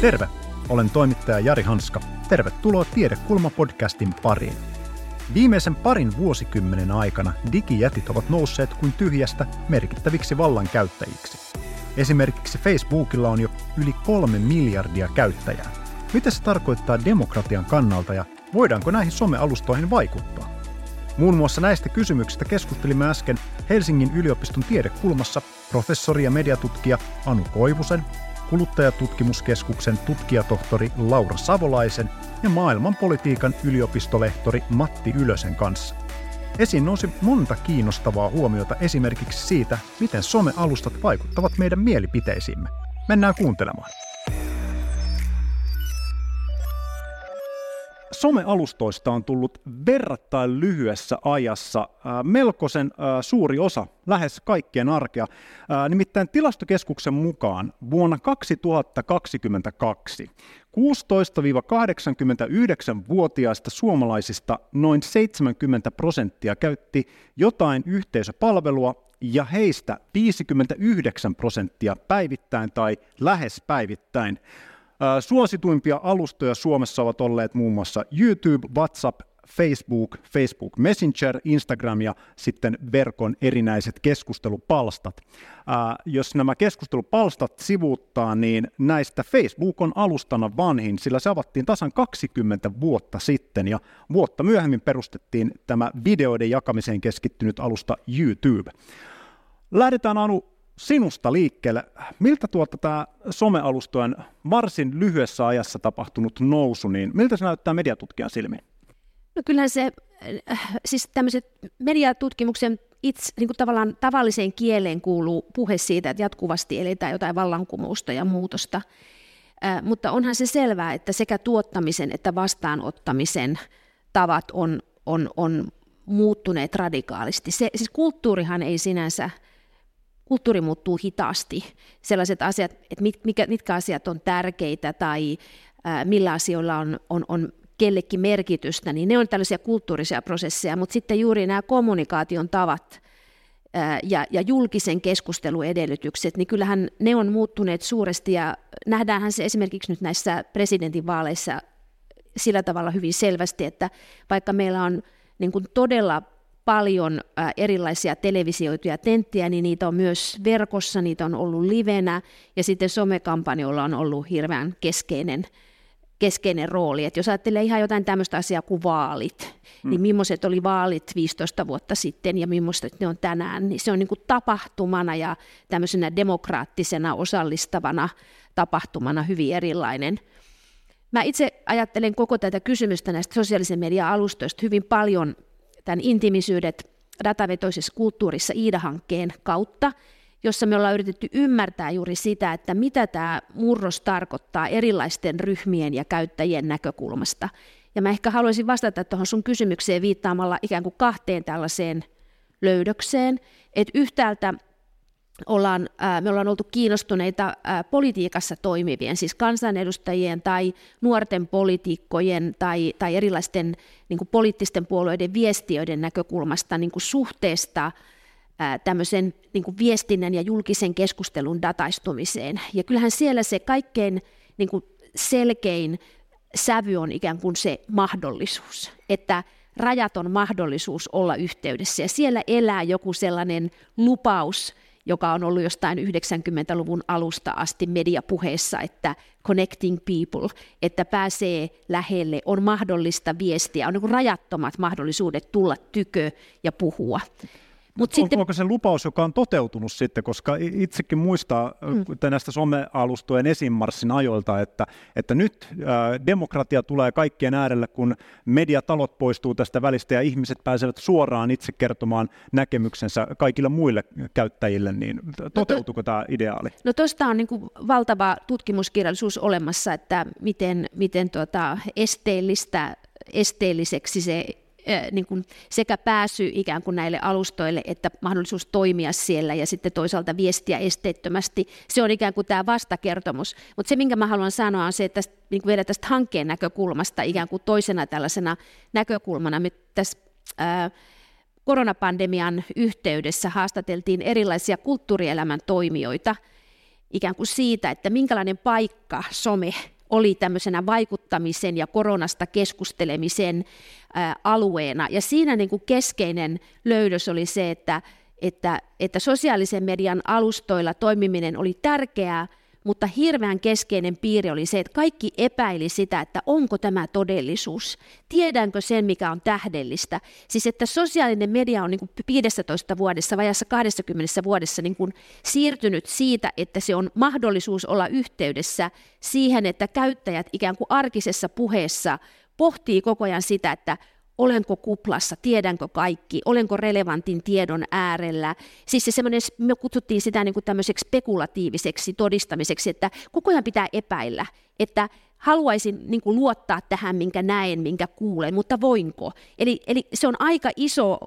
Terve! Olen toimittaja Jari Hanska. Tervetuloa Tiedekulma-podcastin pariin. Viimeisen parin vuosikymmenen aikana digijätit ovat nousseet kuin tyhjästä merkittäviksi vallankäyttäjiksi. Esimerkiksi Facebookilla on jo yli kolme miljardia käyttäjää. Mitä se tarkoittaa demokratian kannalta ja voidaanko näihin somealustoihin vaikuttaa? Muun muassa näistä kysymyksistä keskustelimme äsken Helsingin yliopiston tiedekulmassa professori ja mediatutkija Anu Koivusen, kuluttajatutkimuskeskuksen tutkijatohtori Laura Savolaisen ja maailmanpolitiikan yliopistolehtori Matti Ylösen kanssa. Esiin nousi monta kiinnostavaa huomiota esimerkiksi siitä, miten somealustat vaikuttavat meidän mielipiteisiimme. Mennään kuuntelemaan. Somealustoista on tullut verrattain lyhyessä ajassa melkoisen suuri osa, lähes kaikkien arkea. Nimittäin tilastokeskuksen mukaan vuonna 2022 16-89-vuotiaista suomalaisista noin 70 prosenttia käytti jotain yhteisöpalvelua ja heistä 59 prosenttia päivittäin tai lähes päivittäin. Suosituimpia alustoja Suomessa ovat olleet muun muassa YouTube, WhatsApp, Facebook, Facebook Messenger, Instagram ja sitten verkon erinäiset keskustelupalstat. Ää, jos nämä keskustelupalstat sivuuttaa, niin näistä Facebook on alustana vanhin, sillä se avattiin tasan 20 vuotta sitten ja vuotta myöhemmin perustettiin tämä videoiden jakamiseen keskittynyt alusta YouTube. Lähdetään Anu sinusta liikkeelle. Miltä tuota tämä somealustojen varsin lyhyessä ajassa tapahtunut nousu, niin miltä se näyttää mediatutkijan silmiin? No kyllähän se, äh, siis tämmöiset mediatutkimuksen itse niin tavallaan tavalliseen kieleen kuuluu puhe siitä, että jatkuvasti eletään jotain vallankumousta ja muutosta. Äh, mutta onhan se selvää, että sekä tuottamisen että vastaanottamisen tavat on, on, on muuttuneet radikaalisti. Se, siis kulttuurihan ei sinänsä kulttuuri muuttuu hitaasti. Sellaiset asiat, että mitkä, mitkä asiat on tärkeitä tai ää, millä asioilla on, on, on kellekin merkitystä, niin ne on tällaisia kulttuurisia prosesseja, mutta sitten juuri nämä kommunikaation tavat ää, ja, ja julkisen keskustelun edellytykset, niin kyllähän ne on muuttuneet suuresti ja nähdäänhän se esimerkiksi nyt näissä presidentinvaaleissa sillä tavalla hyvin selvästi, että vaikka meillä on niin kuin todella paljon erilaisia televisioituja tenttiä, niin niitä on myös verkossa, niitä on ollut livenä, ja sitten somekampanjoilla on ollut hirveän keskeinen, keskeinen rooli. Et jos ajattelee ihan jotain tämmöistä asiaa kuin vaalit, mm. niin millaiset oli vaalit 15 vuotta sitten ja millaiset ne on tänään, niin se on niin kuin tapahtumana ja tämmöisenä demokraattisena osallistavana tapahtumana hyvin erilainen. Mä itse ajattelen koko tätä kysymystä näistä sosiaalisen median alustoista hyvin paljon tämän intimisyydet datavetoisessa kulttuurissa IDA-hankkeen kautta, jossa me ollaan yritetty ymmärtää juuri sitä, että mitä tämä murros tarkoittaa erilaisten ryhmien ja käyttäjien näkökulmasta. Ja mä ehkä haluaisin vastata tuohon sun kysymykseen viittaamalla ikään kuin kahteen tällaiseen löydökseen, että yhtäältä ollaan, me ollaan oltu kiinnostuneita politiikassa toimivien, siis kansanedustajien tai nuorten poliitikkojen tai, tai erilaisten niin kuin poliittisten puolueiden viestiöiden näkökulmasta niin kuin suhteesta tämmöisen niin kuin viestinnän ja julkisen keskustelun dataistumiseen. Ja kyllähän siellä se kaikkein niin kuin selkein sävy on ikään kuin se mahdollisuus, että rajaton mahdollisuus olla yhteydessä. Ja siellä elää joku sellainen lupaus, joka on ollut jostain 90-luvun alusta asti mediapuheessa, että connecting people, että pääsee lähelle, on mahdollista viestiä, on niin rajattomat mahdollisuudet tulla tykö ja puhua. Mut sitten... Onko se lupaus, joka on toteutunut sitten, koska itsekin muistaa mm. näistä somealustojen esimarssin ajoilta, että, että nyt ää, demokratia tulee kaikkien äärelle, kun mediatalot poistuu tästä välistä ja ihmiset pääsevät suoraan itse kertomaan näkemyksensä kaikille muille käyttäjille, niin toteutuuko no to... tämä ideaali? No tuosta on niin kuin valtava tutkimuskirjallisuus olemassa, että miten, miten tuota esteellistä esteelliseksi se niin kuin sekä pääsy ikään kuin näille alustoille että mahdollisuus toimia siellä ja sitten toisaalta viestiä esteettömästi. Se on ikään kuin tämä vastakertomus. Mutta se, minkä mä haluan sanoa, on se, että tästä, niin kuin vielä tästä hankkeen näkökulmasta ikään kuin toisena tällaisena näkökulmana me tässä ää, koronapandemian yhteydessä haastateltiin erilaisia kulttuurielämän toimijoita, ikään kuin siitä, että minkälainen paikka some oli tämmöisenä vaikuttamisen ja koronasta keskustelemisen ää, alueena. Ja siinä niin kuin keskeinen löydös oli se, että, että, että sosiaalisen median alustoilla toimiminen oli tärkeää, mutta hirveän keskeinen piirre oli se, että kaikki epäili sitä, että onko tämä todellisuus, tiedänkö sen, mikä on tähdellistä. Siis että sosiaalinen media on niin kuin 15 vuodessa, vajassa 20 vuodessa niin kuin siirtynyt siitä, että se on mahdollisuus olla yhteydessä siihen, että käyttäjät ikään kuin arkisessa puheessa pohtii koko ajan sitä, että olenko kuplassa, tiedänkö kaikki, olenko relevantin tiedon äärellä. Siis se semmoinen, me kutsuttiin sitä niin kuin tämmöiseksi spekulatiiviseksi todistamiseksi, että koko ajan pitää epäillä, että haluaisin niin kuin luottaa tähän, minkä näen, minkä kuulen, mutta voinko? Eli, eli se on aika iso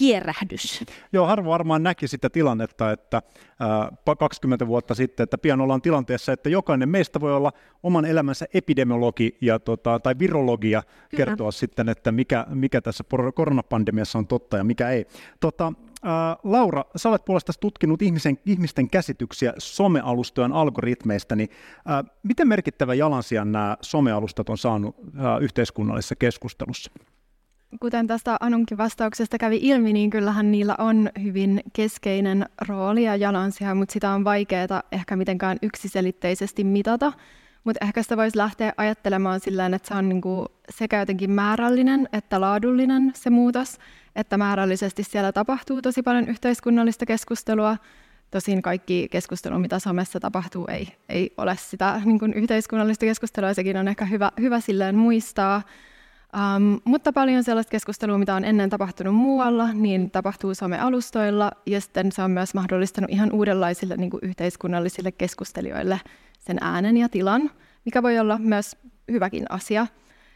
kierrähdys. Joo, harvo varmaan näki sitä tilannetta, että ää, 20 vuotta sitten, että pian ollaan tilanteessa, että jokainen meistä voi olla oman elämänsä epidemiologi ja, tota, tai virologia Kyllä. kertoa sitten, että mikä, mikä tässä koronapandemiassa on totta ja mikä ei. Tota, ää, Laura, sä olet puolestasi tutkinut ihmisen, ihmisten käsityksiä somealustojen algoritmeista, niin ää, miten merkittävä jalansijan nämä somealustat on saanut ää, yhteiskunnallisessa keskustelussa? Kuten tästä Anunkin vastauksesta kävi ilmi, niin kyllähän niillä on hyvin keskeinen rooli ja jalansija, mutta sitä on vaikeaa ehkä mitenkään yksiselitteisesti mitata. Mutta ehkä sitä voisi lähteä ajattelemaan sillä että se on niinku sekä jotenkin määrällinen että laadullinen se muutos, että määrällisesti siellä tapahtuu tosi paljon yhteiskunnallista keskustelua. Tosin kaikki keskustelu, mitä somessa tapahtuu, ei, ei ole sitä niin yhteiskunnallista keskustelua, sekin on ehkä hyvä, hyvä silleen muistaa. Um, mutta paljon sellaista keskustelua, mitä on ennen tapahtunut muualla, niin tapahtuu somealustoilla, ja sitten se on myös mahdollistanut ihan uudenlaisille niin kuin yhteiskunnallisille keskustelijoille sen äänen ja tilan, mikä voi olla myös hyväkin asia.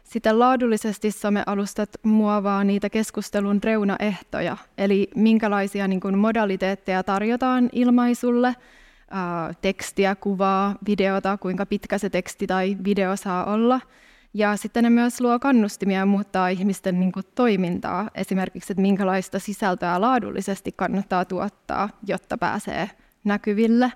Sitten laadullisesti somealustat muovaa niitä keskustelun reunaehtoja, eli minkälaisia niin kuin modaliteetteja tarjotaan ilmaisulle, uh, tekstiä, kuvaa, videota, kuinka pitkä se teksti tai video saa olla – ja sitten ne myös luo kannustimia muuttaa ihmisten niin kuin, toimintaa, esimerkiksi, että minkälaista sisältöä laadullisesti kannattaa tuottaa, jotta pääsee näkyville.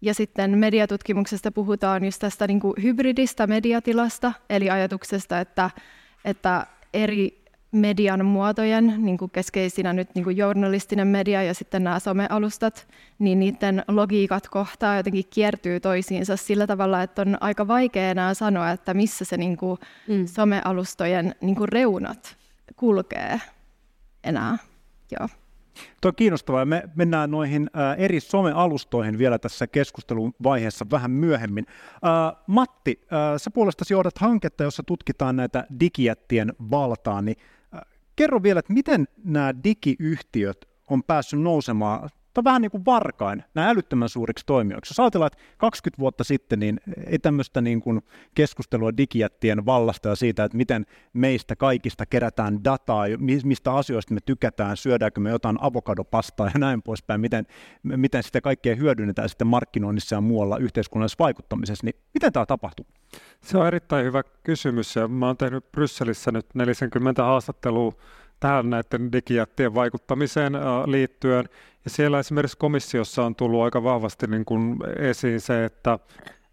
Ja sitten mediatutkimuksesta puhutaan just tästä niin kuin hybridistä mediatilasta, eli ajatuksesta, että, että eri median muotojen, niin kuin keskeisinä nyt niin kuin journalistinen media ja sitten nämä somealustat, niin niiden logiikat kohtaa jotenkin kiertyy toisiinsa sillä tavalla, että on aika vaikea enää sanoa, että missä se niin kuin mm. somealustojen niin kuin reunat kulkee enää. Joo. Tuo on kiinnostavaa. Me mennään noihin ä, eri somealustoihin vielä tässä keskustelun vaiheessa vähän myöhemmin. Ä, Matti, ä, sä puolestasi johdat hanketta, jossa tutkitaan näitä digijättien valtaa, niin kerro vielä, että miten nämä digiyhtiöt on päässyt nousemaan tai vähän niin kuin varkain nämä älyttömän suuriksi toimijoiksi. Jos ajatellaan, että 20 vuotta sitten niin ei tämmöistä niin kuin keskustelua digijättien vallasta ja siitä, että miten meistä kaikista kerätään dataa, mistä asioista me tykätään, syödäänkö me jotain avokadopastaa ja näin poispäin, miten, miten sitä kaikkea hyödynnetään sitten markkinoinnissa ja muualla yhteiskunnallisessa vaikuttamisessa, niin miten tämä tapahtuu? Se on erittäin hyvä kysymys ja mä oon tehnyt Brysselissä nyt 40 haastattelua tähän näiden digijättien vaikuttamiseen liittyen. Ja siellä esimerkiksi komissiossa on tullut aika vahvasti niin kuin esiin se, että,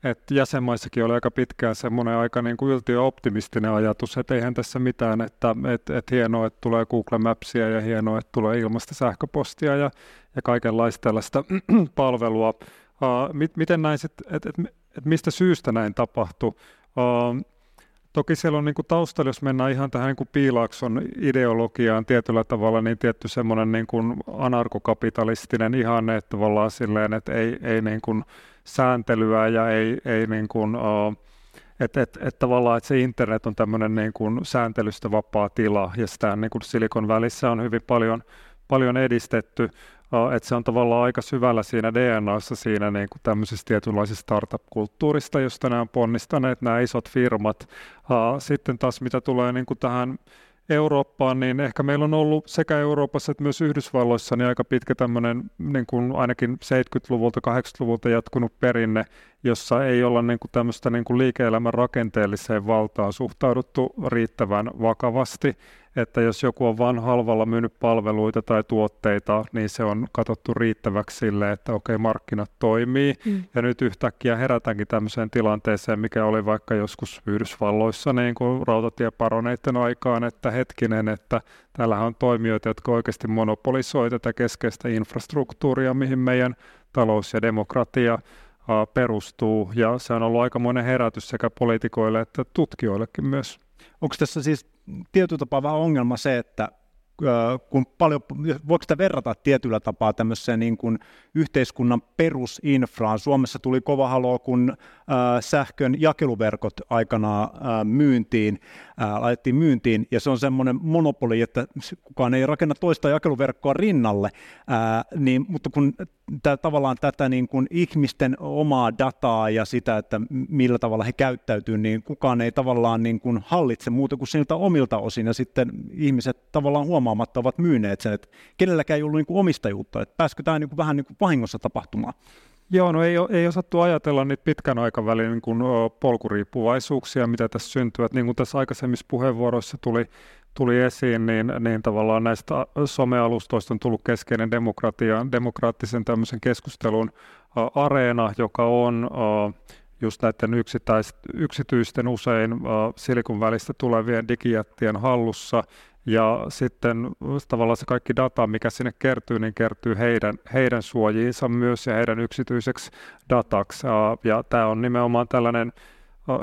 että jäsenmaissakin oli aika pitkään semmoinen aika niin kuin optimistinen ajatus, että eihän tässä mitään, että että että hienoa, että tulee Google Mapsia ja hienoa, että tulee ilmasta sähköpostia ja, ja kaikenlaista tällaista palvelua. Uh, mit, miten näin sit, että et, et mistä syystä näin tapahtui? Uh, Toki siellä on niin kuin taustalla, jos mennään ihan tähän niin kuin piilaakson ideologiaan tietyllä tavalla, niin tietty semmoinen niin kuin anarkokapitalistinen ihanne, että tavallaan silleen, että ei, ei niin kuin sääntelyä ja ei, ei niin kuin, uh, että et, et tavallaan että se internet on tämmöinen niin kuin sääntelystä vapaa tila ja sitä niin kuin Silikon välissä on hyvin paljon, paljon edistetty että se on tavallaan aika syvällä siinä DNAssa siinä niin kuin tämmöisessä tietynlaisessa startup-kulttuurista, josta nämä on ponnistaneet nämä isot firmat. Sitten taas mitä tulee niin kuin tähän Eurooppaan, niin ehkä meillä on ollut sekä Euroopassa että myös Yhdysvalloissa niin aika pitkä tämmöinen niin kuin ainakin 70-luvulta, 80-luvulta jatkunut perinne, jossa ei olla niin kuin tämmöistä niin kuin liike-elämän rakenteelliseen valtaan suhtauduttu riittävän vakavasti että jos joku on vain halvalla myynyt palveluita tai tuotteita, niin se on katsottu riittäväksi sille, että okei, markkinat toimii. Mm. Ja nyt yhtäkkiä herätäänkin tämmöiseen tilanteeseen, mikä oli vaikka joskus Yhdysvalloissa niin kuin rautatieparoneiden aikaan, että hetkinen, että täällähän on toimijoita, jotka oikeasti monopolisoi tätä keskeistä infrastruktuuria, mihin meidän talous ja demokratia perustuu, ja se on ollut aikamoinen herätys sekä poliitikoille että tutkijoillekin myös. Onko tässä siis tietyllä tapaa vähän ongelma se, että kun paljon, voiko sitä verrata tietyllä tapaa tämmöiseen niin kuin yhteiskunnan perusinfraan. Suomessa tuli kova halo, kun äh, sähkön jakeluverkot aikanaan myyntiin, laitettiin myyntiin, ja se on semmoinen monopoli, että kukaan ei rakenna toista jakeluverkkoa rinnalle, niin, mutta kun tää, tavallaan tätä niin kuin ihmisten omaa dataa ja sitä, että millä tavalla he käyttäytyy, niin kukaan ei tavallaan niin kuin hallitse muuta kuin siltä omilta osin, ja sitten ihmiset tavallaan huomaamatta ovat myyneet sen, että kenelläkään ei ollut niin kuin omistajuutta, että pääskö tämä niin kuin vähän niin kuin vahingossa tapahtumaan? Joo, no ei, ei osattu ajatella niitä pitkän aikavälin niin kuin polkuriippuvaisuuksia, mitä tässä syntyy. Että niin kuin tässä aikaisemmissa puheenvuoroissa tuli, tuli esiin, niin, niin tavallaan näistä somealustoista on tullut keskeinen demokratia, demokraattisen tämmöisen keskustelun areena, joka on just näiden yksityisten usein silikon välistä tulevien digijättien hallussa – ja sitten tavallaan se kaikki data, mikä sinne kertyy, niin kertyy heidän, heidän suojiinsa myös ja heidän yksityiseksi dataksi. Ja tämä on nimenomaan tällainen,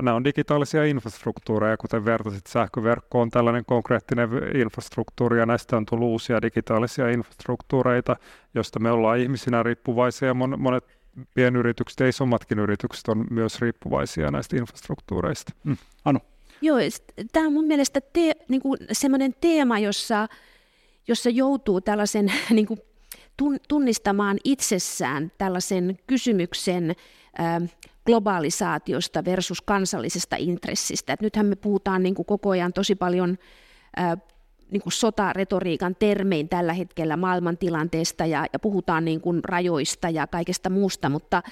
nämä on digitaalisia infrastruktuureja, kuten vertaisit, sähköverkko on tällainen konkreettinen infrastruktuuri, ja näistä on tullut uusia digitaalisia infrastruktuureita, joista me ollaan ihmisinä riippuvaisia, monet pienyritykset ja isommatkin yritykset on myös riippuvaisia näistä infrastruktuureista. Mm. Anu. Joo, tämä on mun mielestä te, niin kuin semmoinen teema, jossa, jossa joutuu tällaisen niin kuin tunnistamaan itsessään tällaisen kysymyksen äh, globalisaatiosta versus kansallisesta intressistä. Et nythän me puhutaan niin kuin koko ajan tosi paljon äh, niin kuin sotaretoriikan termein tällä hetkellä maailmantilanteesta ja, ja puhutaan niin kuin rajoista ja kaikesta muusta, mutta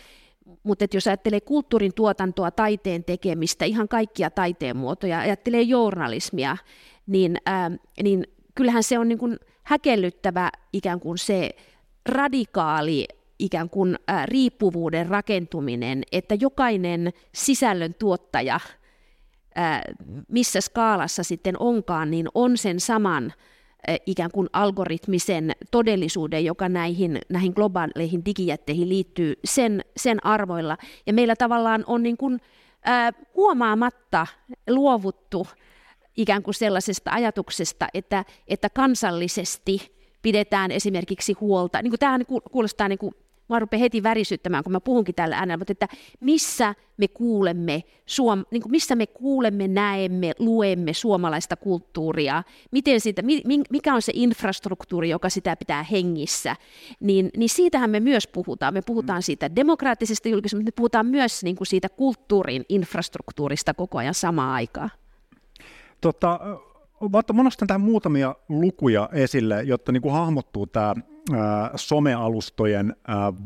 mutta jos ajattelee kulttuurin tuotantoa, taiteen tekemistä, ihan kaikkia taiteen muotoja, ajattelee journalismia, niin, ää, niin kyllähän se on niin kuin häkellyttävä ikään kuin se radikaali ikään kuin ää, riippuvuuden rakentuminen, että jokainen sisällön tuottaja, ää, missä skaalassa sitten onkaan, niin on sen saman ikään kuin algoritmisen todellisuuden, joka näihin, näihin globaaleihin digijätteihin liittyy, sen, sen arvoilla. Ja meillä tavallaan on niin kuin, ää, huomaamatta luovuttu ikään kuin sellaisesta ajatuksesta, että, että kansallisesti pidetään esimerkiksi huolta, niin kuin tämä kuulostaa niin kuin Mä rupean heti värisyttämään, kun mä puhunkin tällä äänellä, mutta että missä me kuulemme, suom, niin kuin missä me kuulemme, näemme, luemme suomalaista kulttuuria, miten siitä, mikä on se infrastruktuuri, joka sitä pitää hengissä, niin, niin siitähän me myös puhutaan. Me puhutaan mm. siitä demokraattisesta julkisuudesta, mutta me puhutaan myös niin kuin siitä kulttuurin infrastruktuurista koko ajan samaan aikaan. Tota, mä nostan tähän muutamia lukuja esille, jotta niin kuin hahmottuu tämä somealustojen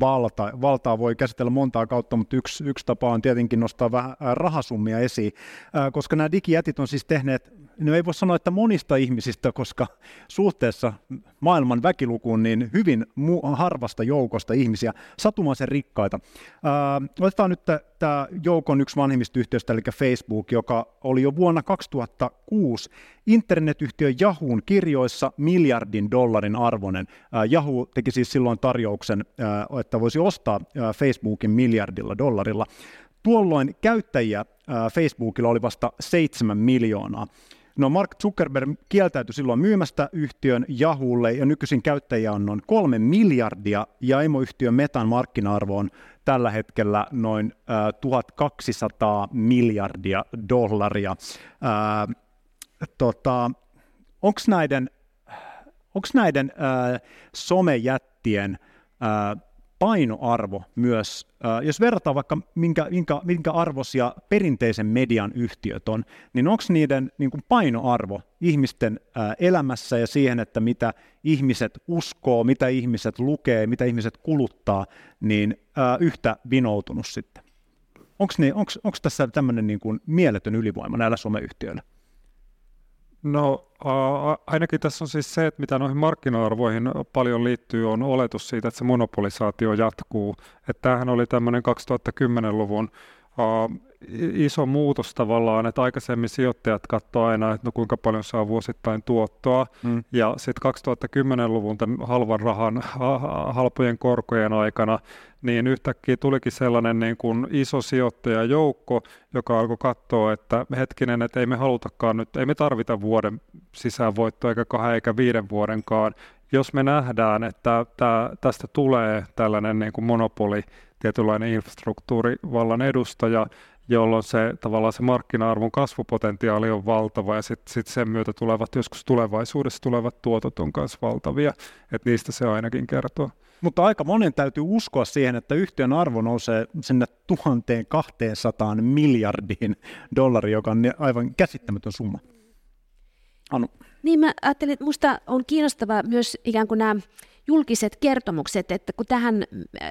valta. Valtaa voi käsitellä montaa kautta, mutta yksi, yksi tapa on tietenkin nostaa vähän rahasummia esiin, koska nämä digijätit on siis tehneet no ei voi sanoa, että monista ihmisistä, koska suhteessa maailman väkilukuun niin hyvin mu- harvasta joukosta ihmisiä satumaisen rikkaita. Ää, otetaan nyt tämä joukon yksi vanhimmista yhtiöistä, eli Facebook, joka oli jo vuonna 2006 internetyhtiö Yahoon kirjoissa miljardin dollarin arvoinen. Ää, Yahoo teki siis silloin tarjouksen, ää, että voisi ostaa ää, Facebookin miljardilla dollarilla. Tuolloin käyttäjiä Facebookilla oli vasta 7 miljoonaa. No Mark Zuckerberg kieltäytyi silloin myymästä yhtiön Yahoolle ja nykyisin käyttäjiä on noin kolme miljardia ja emoyhtiön Metan markkina-arvo on tällä hetkellä noin äh, 1200 miljardia dollaria. Äh, tota, Onko näiden, onks näiden äh, somejättien äh, painoarvo myös, jos verrataan vaikka minkä, minkä, minkä arvoisia perinteisen median yhtiöt on, niin onko niiden niin kuin painoarvo ihmisten elämässä ja siihen, että mitä ihmiset uskoo, mitä ihmiset lukee, mitä ihmiset kuluttaa, niin yhtä vinoutunut sitten? Onko tässä tämmöinen niin kuin mieletön ylivoima näillä someyhtiöillä? No ainakin tässä on siis se, että mitä noihin markkina-arvoihin paljon liittyy, on oletus siitä, että se monopolisaatio jatkuu. Että tämähän oli tämmöinen 2010-luvun iso muutos tavallaan, että aikaisemmin sijoittajat katsoivat aina, että no kuinka paljon saa vuosittain tuottoa, mm. ja sitten 2010-luvun tämän halvan rahan, halpojen korkojen aikana, niin yhtäkkiä tulikin sellainen niin kuin iso sijoittajajoukko, joka alkoi katsoa, että hetkinen, että ei me halutakaan nyt, ei me tarvita vuoden sisään voittoa eikä kahden eikä viiden vuodenkaan, jos me nähdään, että tästä tulee tällainen niin kuin monopoli, tietynlainen infrastruktuurivallan edustaja, jolloin se tavallaan se markkina-arvon kasvupotentiaali on valtava ja sitten sit sen myötä tulevat joskus tulevaisuudessa tulevat tuotot on myös valtavia, että niistä se ainakin kertoo. Mutta aika monen täytyy uskoa siihen, että yhtiön arvo nousee sinne 1200 miljardiin dollariin, joka on aivan käsittämätön summa. Anu. Niin mä ajattelin, että minusta on kiinnostavaa myös ikään kuin nämä julkiset kertomukset, että kun tähän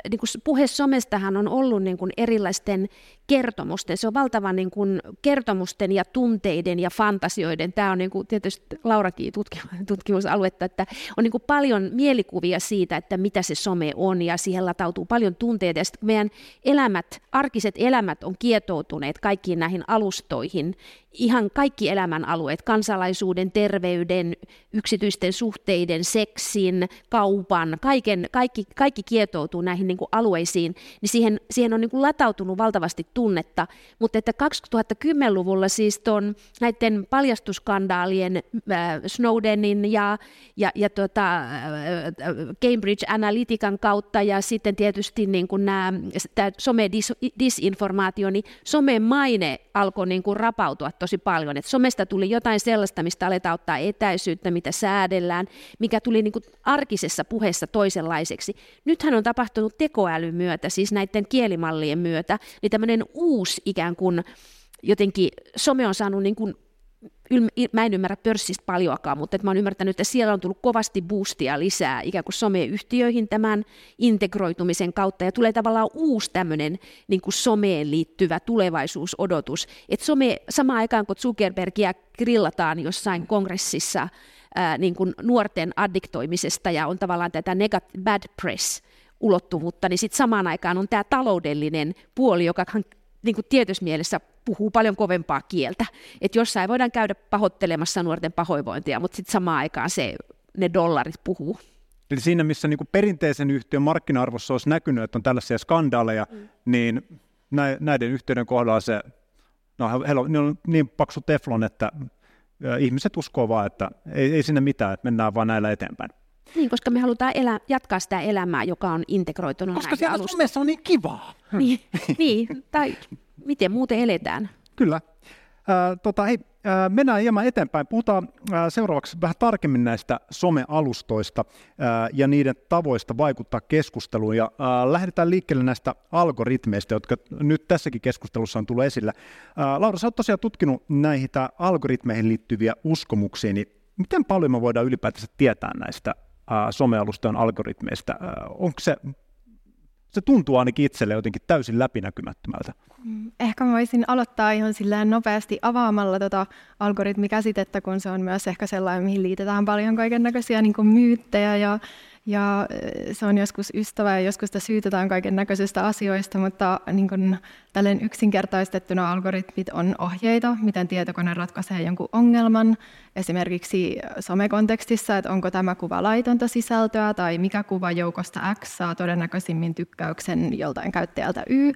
niin kuin puhe somestahan on ollut niin kuin erilaisten kertomusten, se on valtavan niin kuin kertomusten ja tunteiden ja fantasioiden, tämä on niin kuin tietysti Laurakin tutkimusaluetta, että on niin kuin paljon mielikuvia siitä, että mitä se some on ja siihen latautuu paljon tunteita. Ja sitten meidän elämät, arkiset elämät on kietoutuneet kaikkiin näihin alustoihin, ihan kaikki elämänalueet, kansalaisuuden, terveyden, yksityisten suhteiden, seksin, kaupan, kaiken, kaikki, kaikki kietoutuu näihin niin kuin alueisiin, niin siihen, siihen on niin kuin latautunut valtavasti tunnetta, mutta että 2010-luvulla siis ton, näiden paljastusskandaalien, äh, Snowdenin ja, ja, ja tota, äh, Cambridge Analytican kautta ja sitten tietysti niin kuin nämä, tämä some-disinformaatio, niin somen maine alkoi niin kuin rapautua tosi paljon. Et somesta tuli jotain sellaista, mistä aletaan ottaa etäisyyttä, mitä säädellään, mikä tuli niin kuin arkisessa puheessa toisenlaiseksi. Nythän on tapahtunut tekoälyn myötä, siis näiden kielimallien myötä, niin tämmöinen uusi ikään kuin jotenkin some on saanut niin kuin mä en ymmärrä pörssistä paljoakaan, mutta mä oon ymmärtänyt, että siellä on tullut kovasti boostia lisää ikään kuin someyhtiöihin tämän integroitumisen kautta, ja tulee tavallaan uusi tämmöinen niin kuin someen liittyvä tulevaisuusodotus, että some samaan aikaan, kun Zuckerbergia grillataan jossain kongressissa ää, niin kuin nuorten addiktoimisesta, ja on tavallaan tätä negat- bad press, ulottuvuutta, niin sitten samaan aikaan on tämä taloudellinen puoli, joka niin kuin tietyssä mielessä puhuu paljon kovempaa kieltä. Että jossain voidaan käydä pahoittelemassa nuorten pahoinvointia, mutta sitten samaan aikaan se, ne dollarit puhuu. Eli siinä, missä niin perinteisen yhtiön markkina-arvossa olisi näkynyt, että on tällaisia skandaaleja, mm. niin näiden yhtiöiden kohdalla se, no, heillä on, on niin paksu teflon, että ihmiset uskoo vaan, että ei, ei sinne mitään, että mennään vaan näillä eteenpäin. Niin, koska me halutaan elää, jatkaa sitä elämää, joka on integroitunut Koska siellä alusta. Suomessa on niin kivaa. niin, niin, tai miten muuten eletään. Kyllä. Äh, tota, hei, äh, mennään hieman eteenpäin. Puhutaan äh, seuraavaksi vähän tarkemmin näistä somealustoista äh, ja niiden tavoista vaikuttaa keskusteluun. Ja äh, lähdetään liikkeelle näistä algoritmeista, jotka nyt tässäkin keskustelussa on tullut esille. Äh, Laura, sä oot tosiaan tutkinut näihin algoritmeihin liittyviä uskomuksia, niin miten paljon me voidaan ylipäätänsä tietää näistä äh, somealustojen algoritmeista? Äh, onko se, se tuntuu ainakin itselle jotenkin täysin läpinäkymättömältä. Mm, ehkä voisin aloittaa ihan silleen nopeasti avaamalla tota algoritmikäsitettä, kun se on myös ehkä sellainen, mihin liitetään paljon kaiken näköisiä niin myyttejä ja ja se on joskus ystävä ja joskus sitä syytetään kaiken näköisistä asioista, mutta niin kuin tälleen yksinkertaistettuna algoritmit on ohjeita, miten tietokone ratkaisee jonkun ongelman. Esimerkiksi somekontekstissa, että onko tämä kuva laitonta sisältöä tai mikä kuva joukosta X saa todennäköisimmin tykkäyksen joltain käyttäjältä Y.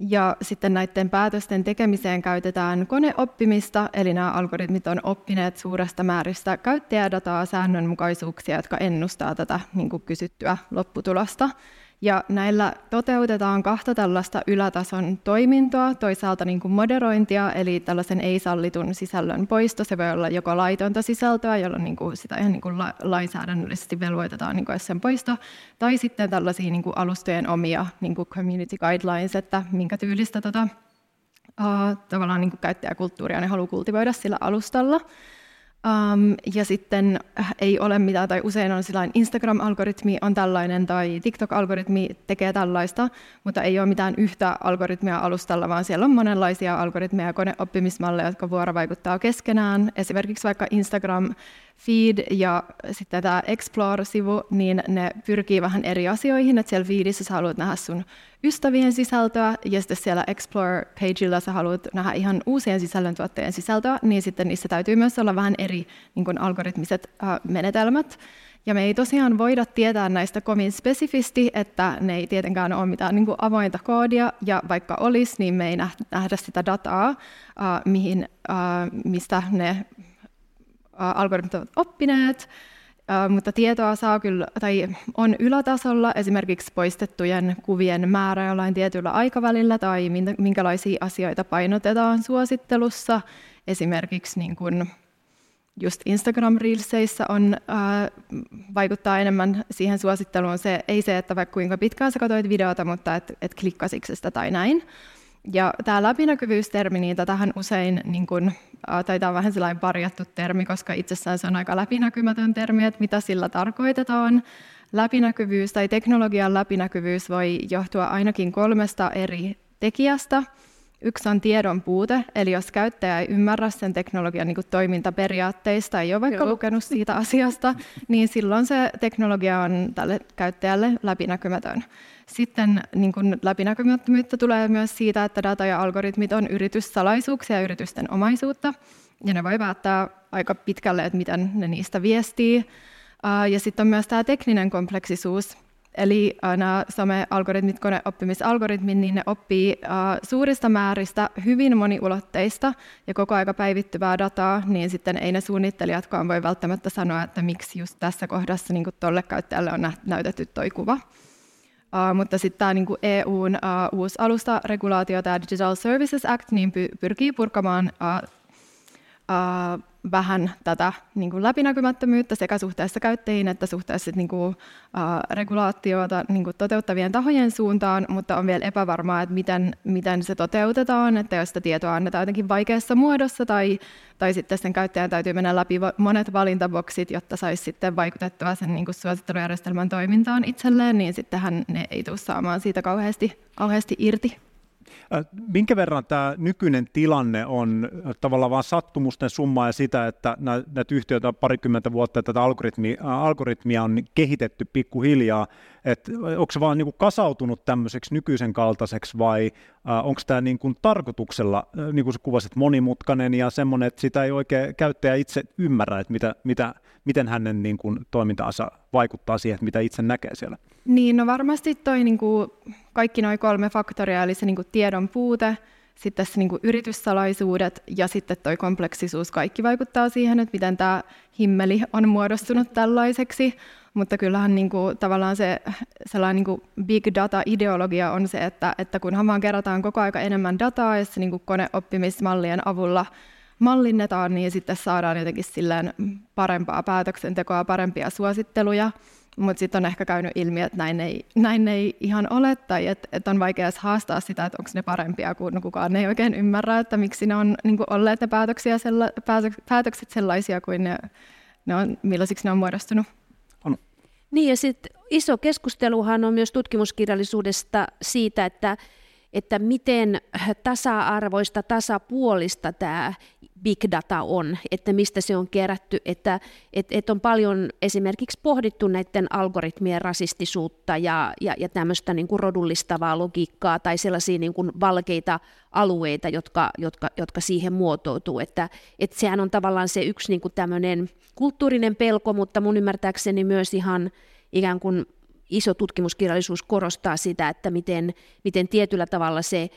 Ja sitten näiden päätösten tekemiseen käytetään koneoppimista, eli nämä algoritmit on oppineet suuresta määristä käyttäjädataa, säännönmukaisuuksia, jotka ennustaa tätä niin kuin kysyttyä lopputulosta. Ja näillä toteutetaan kahta tällaista ylätason toimintoa, toisaalta niin kuin moderointia, eli tällaisen ei-sallitun sisällön poisto, se voi olla joko laitonta sisältöä, jolloin niin kuin sitä ihan niin kuin la- lainsäädännöllisesti velvoitetaan niin kuin sen poisto, tai sitten tällaisia niin kuin alustojen omia niin kuin community guidelines, että minkä tyylistä tota, uh, tavallaan niin kuin käyttäjäkulttuuria ne haluaa kultivoida sillä alustalla. Um, ja sitten äh, ei ole mitään, tai usein on sellainen Instagram-algoritmi on tällainen, tai TikTok-algoritmi tekee tällaista, mutta ei ole mitään yhtä algoritmia alustalla, vaan siellä on monenlaisia algoritmeja ja koneoppimismalleja, jotka vuorovaikuttaa keskenään. Esimerkiksi vaikka Instagram feed ja sitten tämä Explore-sivu, niin ne pyrkii vähän eri asioihin, että siellä feedissä sä haluat nähdä sun ystävien sisältöä, ja sitten siellä Explore-pageilla sä haluat nähdä ihan uusien sisällöntuottajien sisältöä, niin sitten niissä täytyy myös olla vähän eri niin kuin algoritmiset äh, menetelmät. Ja me ei tosiaan voida tietää näistä kovin spesifisti, että ne ei tietenkään ole mitään niin kuin avointa koodia, ja vaikka olisi, niin me ei nähdä sitä dataa, äh, mihin, äh, mistä ne algoritmit ovat oppineet, mutta tietoa saa kyllä, tai on ylätasolla esimerkiksi poistettujen kuvien määrä jollain tietyllä aikavälillä tai minkälaisia asioita painotetaan suosittelussa. Esimerkiksi niin kuin just Instagram-reelseissä on, ää, vaikuttaa enemmän siihen suositteluun se, ei se, että vaikka kuinka pitkään sä katsoit videota, mutta et, et klikkasitko sitä tai näin. Ja tämä läpinäkyvyystermi, niin tätähän usein, niin kun, tai tämä on vähän sellainen parjattu termi, koska itsessään se on aika läpinäkymätön termi, että mitä sillä tarkoitetaan. Läpinäkyvyys tai teknologian läpinäkyvyys voi johtua ainakin kolmesta eri tekijästä. Yksi on tiedon puute, eli jos käyttäjä ei ymmärrä sen teknologian niin toimintaperiaatteista, ei ole vaikka Joo. lukenut siitä asiasta, niin silloin se teknologia on tälle käyttäjälle läpinäkymätön. Sitten niin kuin läpinäkymättömyyttä tulee myös siitä, että data ja algoritmit on yrityssalaisuuksia ja yritysten omaisuutta, ja ne voi päättää aika pitkälle, että miten ne niistä viestii. Ja sitten on myös tämä tekninen kompleksisuus, Eli nämä some-algoritmit, koneoppimisalgoritmit, niin ne oppii suurista määristä hyvin moniulotteista ja koko aika päivittyvää dataa, niin sitten ei ne suunnittelijatkaan voi välttämättä sanoa, että miksi just tässä kohdassa niin tuolle käyttäjälle on näytetty tuo kuva. Uh, mutta sitten tämä niinku EUn uh, uusi alustaregulaatio, tämä Digital Services Act, niin py- pyrkii purkamaan uh, uh, vähän tätä niin kuin läpinäkymättömyyttä sekä suhteessa käyttäjiin että suhteessa niin kuin, uh, regulaatiota niin kuin toteuttavien tahojen suuntaan, mutta on vielä epävarmaa, että miten, miten se toteutetaan, että jos sitä tietoa annetaan jotenkin vaikeassa muodossa tai, tai sitten sen käyttäjän täytyy mennä läpi monet valintaboksit, jotta saisi sitten vaikutettua sen niin kuin suosittelujärjestelmän toimintaan itselleen, niin sittenhän ne ei tule saamaan siitä kauheasti, kauheasti irti. Äh, minkä verran tämä nykyinen tilanne on äh, tavallaan vain sattumusten summa ja sitä, että näitä yhtiöitä parikymmentä vuotta tätä algoritmia, äh, algoritmia on kehitetty pikkuhiljaa, että onko se vaan niin kuin kasautunut tämmöiseksi nykyisen kaltaiseksi vai onko tämä niin kuin tarkoituksella, niin kuin sä kuvasit, monimutkainen ja semmoinen, että sitä ei oikein käyttäjä itse ymmärrä, että mitä, mitä, miten hänen niin kuin toimintaansa vaikuttaa siihen, että mitä itse näkee siellä? Niin, no varmasti toi niin kuin kaikki nuo kolme faktoria, eli se niin kuin tiedon puute, sitten se niin kuin yrityssalaisuudet ja sitten tuo kompleksisuus, kaikki vaikuttaa siihen, että miten tämä himmeli on muodostunut tällaiseksi. Mutta kyllähän niin kuin, tavallaan se sellainen niin kuin big data-ideologia on se, että, että kunhan vaan kerätään koko aika enemmän dataa ja se niin kuin koneoppimismallien avulla mallinnetaan, niin sitten saadaan jotenkin silleen parempaa päätöksentekoa, parempia suositteluja. Mutta sitten on ehkä käynyt ilmi, että näin ei, näin ei ihan ole, tai että et on vaikea haastaa sitä, että onko ne parempia, kun kukaan ei oikein ymmärrä, että miksi ne on niin olleet ne päätöksiä sella, päätökset sellaisia kuin ne, ne on, millaisiksi ne on muodostunut. On. Niin ja sitten iso keskusteluhan on myös tutkimuskirjallisuudesta siitä, että että miten tasa-arvoista, tasapuolista tämä big data on, että mistä se on kerätty, että et, et on paljon esimerkiksi pohdittu näiden algoritmien rasistisuutta ja, ja, ja tämmöistä niin kuin rodullistavaa logiikkaa tai sellaisia niin kuin valkeita alueita, jotka, jotka, jotka siihen muotoutuu, että et sehän on tavallaan se yksi niin kuin tämmöinen kulttuurinen pelko, mutta mun ymmärtääkseni myös ihan ikään kuin iso tutkimuskirjallisuus korostaa sitä, että miten, miten tietyllä tavalla se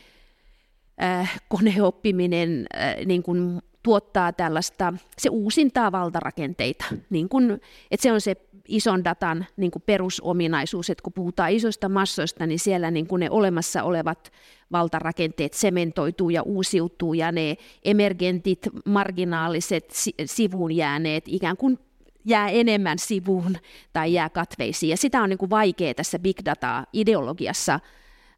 äh, koneoppiminen äh, niin kuin tuottaa tällaista, se uusintaa valtarakenteita, niin kuin, että se on se ison datan niin kuin perusominaisuus, että kun puhutaan isoista massoista, niin siellä niin kuin ne olemassa olevat valtarakenteet sementoituu ja uusiutuu, ja ne emergentit, marginaaliset, sivuun jääneet ikään kuin jää enemmän sivuun tai jää katveisiin. Ja sitä on niin kuin vaikea tässä big data-ideologiassa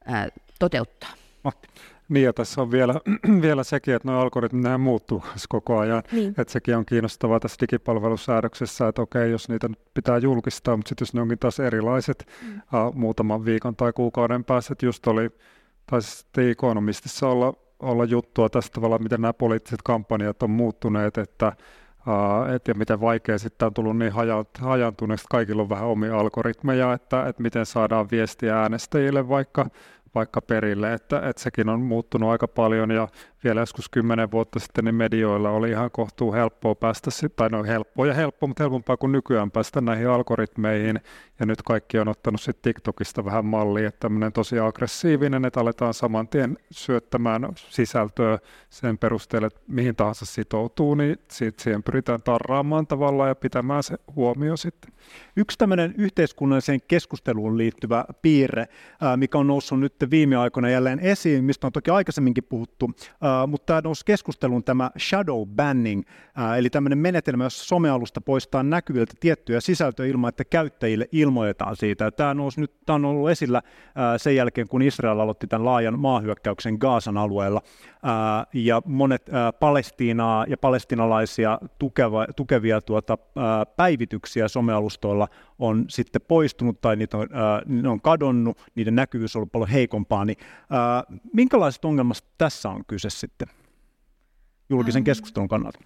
ää, toteuttaa. Matti. Niin ja tässä on vielä, vielä sekin, että nuo algoritmit nämä muuttuu koko ajan. Niin. Että sekin on kiinnostavaa tässä digipalvelusäädöksessä, että okei, jos niitä pitää julkistaa, mutta sitten jos ne onkin taas erilaiset mm. uh, muutaman viikon tai kuukauden päästä, että just oli, taisi sitten Economistissa olla, olla juttua tästä tavalla, miten nämä poliittiset kampanjat on muuttuneet, että Uh, et, ja miten vaikea sitten on tullut niin hajantuneeksi, kaikilla on vähän omia algoritmeja, että, että miten saadaan viestiä äänestäjille vaikka vaikka perille, että, että sekin on muuttunut aika paljon ja vielä joskus kymmenen vuotta sitten niin medioilla oli ihan kohtuu helppoa päästä, tai no helppoa ja helppoa, mutta helpompaa kuin nykyään päästä näihin algoritmeihin ja nyt kaikki on ottanut sitten TikTokista vähän mallia, että tämmöinen tosi aggressiivinen, että aletaan saman tien syöttämään sisältöä sen perusteella, että mihin tahansa sitoutuu, niin siitä siihen pyritään tarraamaan tavallaan ja pitämään se huomio sitten. Yksi tämmöinen yhteiskunnalliseen keskusteluun liittyvä piirre, mikä on noussut nyt viime aikoina jälleen esiin, mistä on toki aikaisemminkin puhuttu, mutta tämä nousi keskusteluun tämä shadow banning, eli tämmöinen menetelmä, jossa somealusta poistaa näkyviltä tiettyjä sisältöjä ilman, että käyttäjille ilmoitetaan siitä. Tämä, nousi nyt, tämä on ollut esillä sen jälkeen, kun Israel aloitti tämän laajan maahyökkäyksen Gaasan alueella, ja monet Palestiinaa ja palestinalaisia tukeva, tukevia tuota, päivityksiä somealustoilla on sitten poistunut tai niitä on, ne on kadonnut, niiden näkyvyys on ollut paljon heikompaa, niin minkälaisesta ongelmasta tässä on kyse sitten julkisen keskustelun kannalta?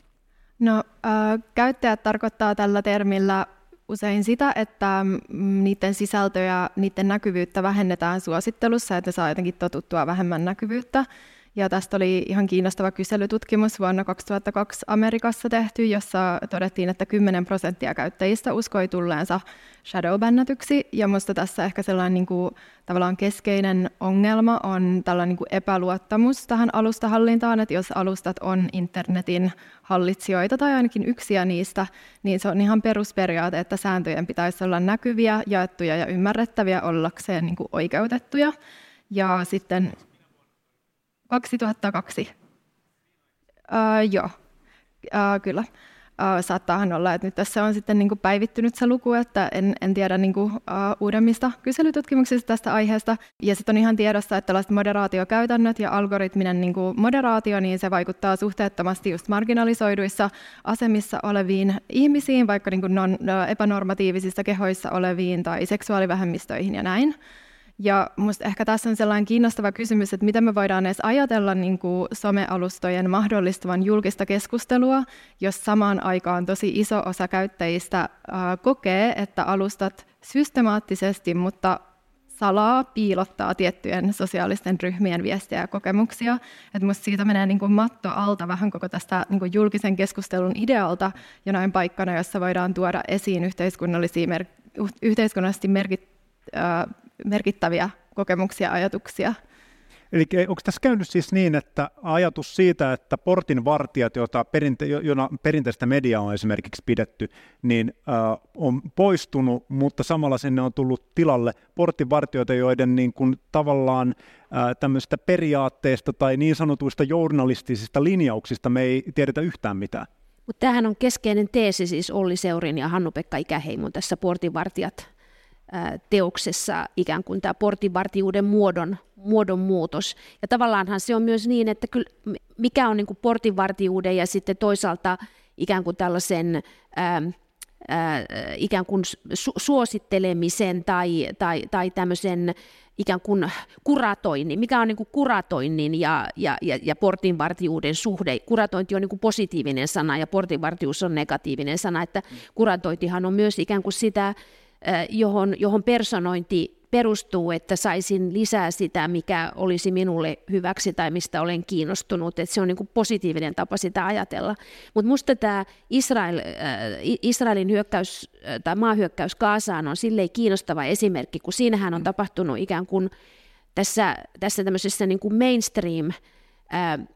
No, äh, käyttäjät tarkoittaa tällä termillä usein sitä, että mm, niiden sisältöjä, niiden näkyvyyttä vähennetään suosittelussa, että saa jotenkin totuttua vähemmän näkyvyyttä. Ja tästä oli ihan kiinnostava kyselytutkimus vuonna 2002 Amerikassa tehty, jossa todettiin, että 10 prosenttia käyttäjistä uskoi tulleensa shadowbannätyksi. Ja minusta tässä ehkä sellainen niin kuin, tavallaan keskeinen ongelma on tällainen niin kuin epäluottamus tähän alustahallintaan, että jos alustat on internetin hallitsijoita tai ainakin yksiä niistä, niin se on ihan perusperiaate, että sääntöjen pitäisi olla näkyviä, jaettuja ja ymmärrettäviä ollakseen niin kuin oikeutettuja. Ja sitten 2002. Uh, joo, uh, kyllä. Uh, saattaahan olla, että nyt tässä on sitten niin kuin päivittynyt se luku, että en, en tiedä niin kuin, uh, uudemmista kyselytutkimuksista tästä aiheesta. Ja sitten on ihan tiedossa, että tällaiset moderaatiokäytännöt ja algoritminen niin kuin moderaatio, niin se vaikuttaa suhteettomasti just marginalisoiduissa asemissa oleviin ihmisiin, vaikka niin kuin non, epänormatiivisissa kehoissa oleviin tai seksuaalivähemmistöihin ja näin. Ja minusta ehkä tässä on sellainen kiinnostava kysymys, että miten me voidaan edes ajatella niin kuin somealustojen mahdollistavan julkista keskustelua, jos samaan aikaan tosi iso osa käyttäjistä äh, kokee, että alustat systemaattisesti, mutta salaa piilottaa tiettyjen sosiaalisten ryhmien viestejä ja kokemuksia. Että musta siitä menee niin kuin matto alta vähän koko tästä niin kuin julkisen keskustelun idealta jonain paikkana, jossa voidaan tuoda esiin yhteiskunnallisia mer- yhteiskunnallisesti merkit, merkittäviä kokemuksia ja ajatuksia. Eli onko tässä käynyt siis niin, että ajatus siitä, että portin vartijat, joita perinte, jona perinteistä mediaa on esimerkiksi pidetty, niin äh, on poistunut, mutta samalla sinne on tullut tilalle portinvartijoita, joiden niin kuin, tavallaan äh, tämmöistä periaatteista tai niin sanotuista journalistisista linjauksista me ei tiedetä yhtään mitään. Mutta tämähän on keskeinen teesi siis Olli Seurin ja Hannu-Pekka Ikäheimon tässä portinvartijat teoksessa ikään kuin tämä portinvartijuuden muodon, muodon muutos. Ja tavallaanhan se on myös niin, että kyllä, mikä on niin kuin portinvartijuuden ja sitten toisaalta ikään kuin tällaisen ää, ää, ikään kuin su- suosittelemisen tai, tai, tai tämmöisen ikään kuin kuratoinnin, mikä on niin kuin kuratoinnin ja, ja, ja, ja portinvartijuuden suhde. Kuratointi on niin kuin positiivinen sana ja portinvartijuus on negatiivinen sana, että kuratointihan on myös ikään kuin sitä johon, johon personointi perustuu, että saisin lisää sitä, mikä olisi minulle hyväksi tai mistä olen kiinnostunut. Että se on niin kuin positiivinen tapa sitä ajatella. Mutta minusta tämä Israel, äh, Israelin hyökkäys tai maahyökkäys Kaasaan on silleen kiinnostava esimerkki, kun siinähän on tapahtunut ikään kuin tässä, tässä tämmöisessä niin kuin mainstream äh,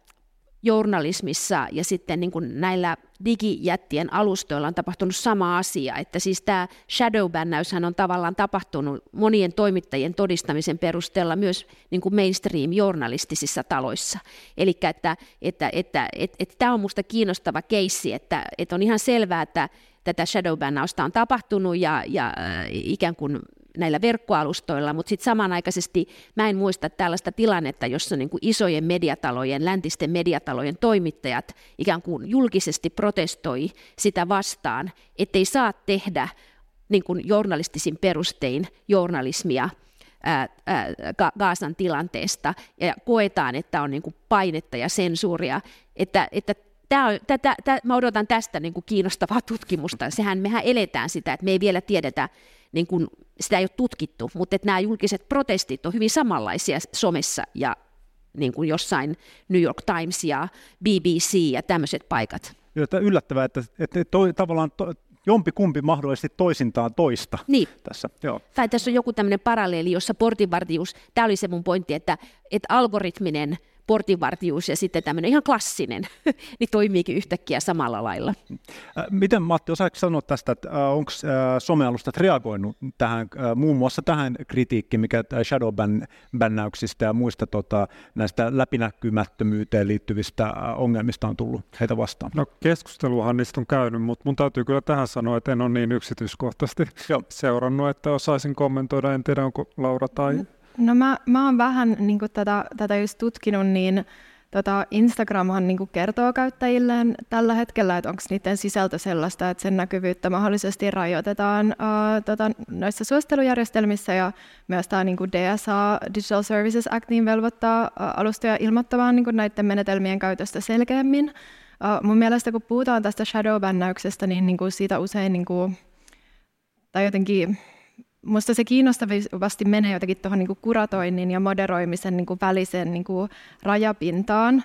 journalismissa ja sitten niin kuin näillä digijättien alustoilla on tapahtunut sama asia, että siis tämä shadowbännäyshän on tavallaan tapahtunut monien toimittajien todistamisen perusteella myös niin kuin mainstream-journalistisissa taloissa. Eli että, että, että, että, että, että tämä on minusta kiinnostava keissi, että, että on ihan selvää, että tätä shadowbännäystä on tapahtunut ja, ja äh, ikään kuin näillä verkkoalustoilla, mutta sitten samanaikaisesti mä en muista tällaista tilannetta, jossa niin kuin isojen mediatalojen, läntisten mediatalojen toimittajat ikään kuin julkisesti protestoi sitä vastaan, ettei saa tehdä niin kuin journalistisin perustein journalismia ää, ää, Gaasan tilanteesta ja koetaan, että on niin kuin painetta ja sensuuria, että, että Tämä on, tätä, tätä, mä odotan tästä niin kuin kiinnostavaa tutkimusta. Sehän mehän eletään sitä, että me ei vielä tiedetä, niin kuin, sitä ei ole tutkittu, mutta että nämä julkiset protestit on hyvin samanlaisia somessa ja niin kuin jossain New York Times ja BBC ja tämmöiset paikat. Joo, yllättävää, että, että toi, tavallaan to, jompi kumpi mahdollisesti toisintaan toista niin. tässä. Joo. Tai tässä on joku tämmöinen paralleeli, jossa portinvartijuus, tämä oli se mun pointti, että, että algoritminen portinvartijuus ja sitten tämmöinen ihan klassinen, niin toimiikin yhtäkkiä samalla lailla. Äh, miten Matti, osaatko sanoa tästä, että äh, onko äh, somealustat reagoinut tähän, muun muassa tähän kritiikkiin, mikä shadowbännäyksistä ja muista tota, näistä läpinäkymättömyyteen liittyvistä ongelmista on tullut heitä vastaan? No keskusteluhan niistä on käynyt, mutta mun täytyy kyllä tähän sanoa, että en ole niin yksityiskohtaisesti Joo. seurannut, että osaisin kommentoida. En tiedä, onko Laura tai mm. No mä, mä oon vähän niin tätä, tätä just tutkinut, niin tota Instagramhan niin kertoo käyttäjilleen tällä hetkellä, että onko niiden sisältö sellaista, että sen näkyvyyttä mahdollisesti rajoitetaan uh, tota, noissa suosittelujärjestelmissä ja myös tämä niin DSA, Digital Services Act, niin velvoittaa uh, alustoja ilmoittamaan niin näiden menetelmien käytöstä selkeämmin. Uh, mun mielestä kun puhutaan tästä shadow-bännäyksestä, niin, niin siitä usein, niin kuin, tai jotenkin Minusta se kiinnostavasti menee jotenkin tuohon niin kuratoinnin ja moderoimisen niin kuin välisen niin kuin rajapintaan.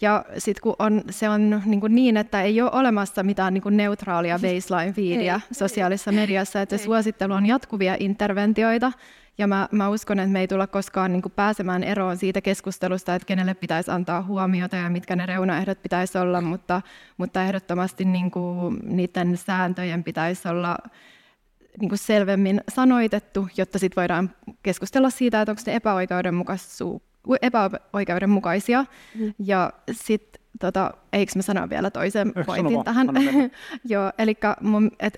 Ja sitten kun on, se on niin, kuin niin, että ei ole olemassa mitään niin kuin neutraalia baseline feedia sosiaalisessa mediassa, että se suosittelu on jatkuvia interventioita. Ja mä, mä uskon, että me ei tulla koskaan niin kuin pääsemään eroon siitä keskustelusta, että kenelle pitäisi antaa huomiota ja mitkä ne reunaehdot pitäisi olla, mutta, mutta ehdottomasti niin kuin niiden sääntöjen pitäisi olla niin kuin selvemmin sanoitettu, jotta sitten voidaan keskustella siitä, että onko ne epäoikeudenmukaisia. Mm. Ja sitten tota, eikö mä sano vielä toisen eh, pointin tähän? Joo, eli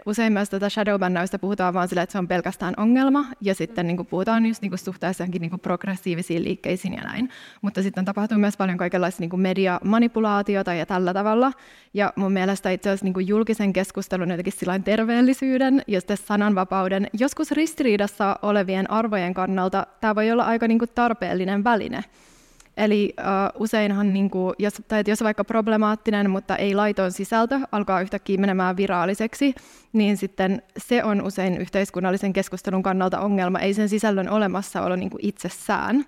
usein myös tätä shadowbannausta puhutaan vaan sillä, että se on pelkästään ongelma, ja sitten niin kuin puhutaan just niin kuin suhteessa johonkin niin kuin progressiivisiin liikkeisiin ja näin. Mutta sitten tapahtuu myös paljon kaikenlaista niin kuin mediamanipulaatiota ja tällä tavalla, ja mun mielestä itse asiassa niin kuin julkisen keskustelun jotenkin sillain terveellisyyden ja sitten sananvapauden, joskus ristiriidassa olevien arvojen kannalta tämä voi olla aika niin kuin tarpeellinen väline. Eli uh, useinhan, niin kuin, jos, tai jos vaikka problemaattinen, mutta ei laiton sisältö alkaa yhtäkkiä menemään viraaliseksi, niin sitten se on usein yhteiskunnallisen keskustelun kannalta ongelma, ei sen sisällön olemassaolo niin kuin itsessään.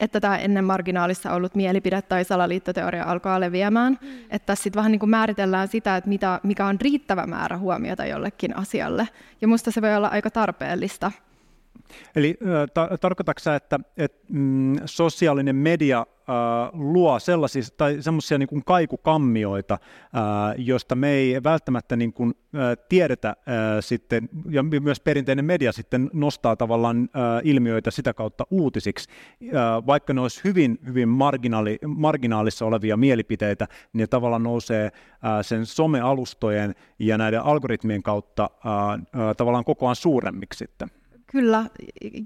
Että tämä ennen marginaalissa ollut mielipide tai salaliittoteoria alkaa leviämään. Mm. Että sitten vähän niin kuin määritellään sitä, että mitä, mikä on riittävä määrä huomiota jollekin asialle. Ja musta se voi olla aika tarpeellista. Eli ta- tarkoitatko että, että mm, sosiaalinen media äh, luo sellaisia tai semmoisia niin kaikukammioita, äh, joista me ei välttämättä niin kuin, äh, tiedetä äh, sitten, ja myös perinteinen media sitten nostaa tavallaan äh, ilmiöitä sitä kautta uutisiksi, äh, vaikka ne olisi hyvin, hyvin marginaali, marginaalissa olevia mielipiteitä, niin ne tavallaan nousee äh, sen somealustojen ja näiden algoritmien kautta äh, äh, tavallaan kokoaan suuremmiksi sitten. Kyllä,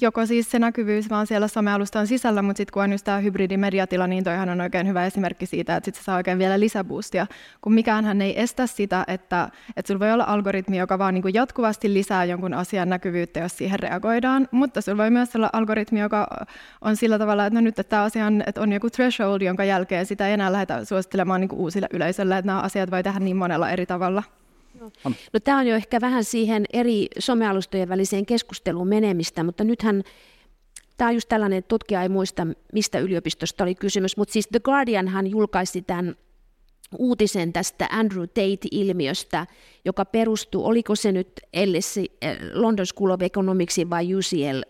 joko siis se näkyvyys vaan siellä somealustan sisällä, mutta sitten kun on just tämä hybridimediatila, niin toihan on oikein hyvä esimerkki siitä, että sitten saa oikein vielä lisäboostia, kun mikään ei estä sitä, että, että sulla voi olla algoritmi, joka vaan niin kuin jatkuvasti lisää jonkun asian näkyvyyttä, jos siihen reagoidaan, mutta sulla voi myös olla algoritmi, joka on sillä tavalla, että no nyt että tämä asia on, että on joku threshold, jonka jälkeen sitä ei enää lähdetä suosittelemaan niin kuin uusille yleisölle, että nämä asiat voi tehdä niin monella eri tavalla. No. tämä on jo ehkä vähän siihen eri somealustojen väliseen keskusteluun menemistä, mutta nythän tämä on just tällainen, että tutkija ei muista, mistä yliopistosta oli kysymys, mutta siis The Guardianhan julkaisi tämän uutisen tästä Andrew Tate-ilmiöstä, joka perustuu, oliko se nyt LSI, eh, London School of Economicsin vai UCL,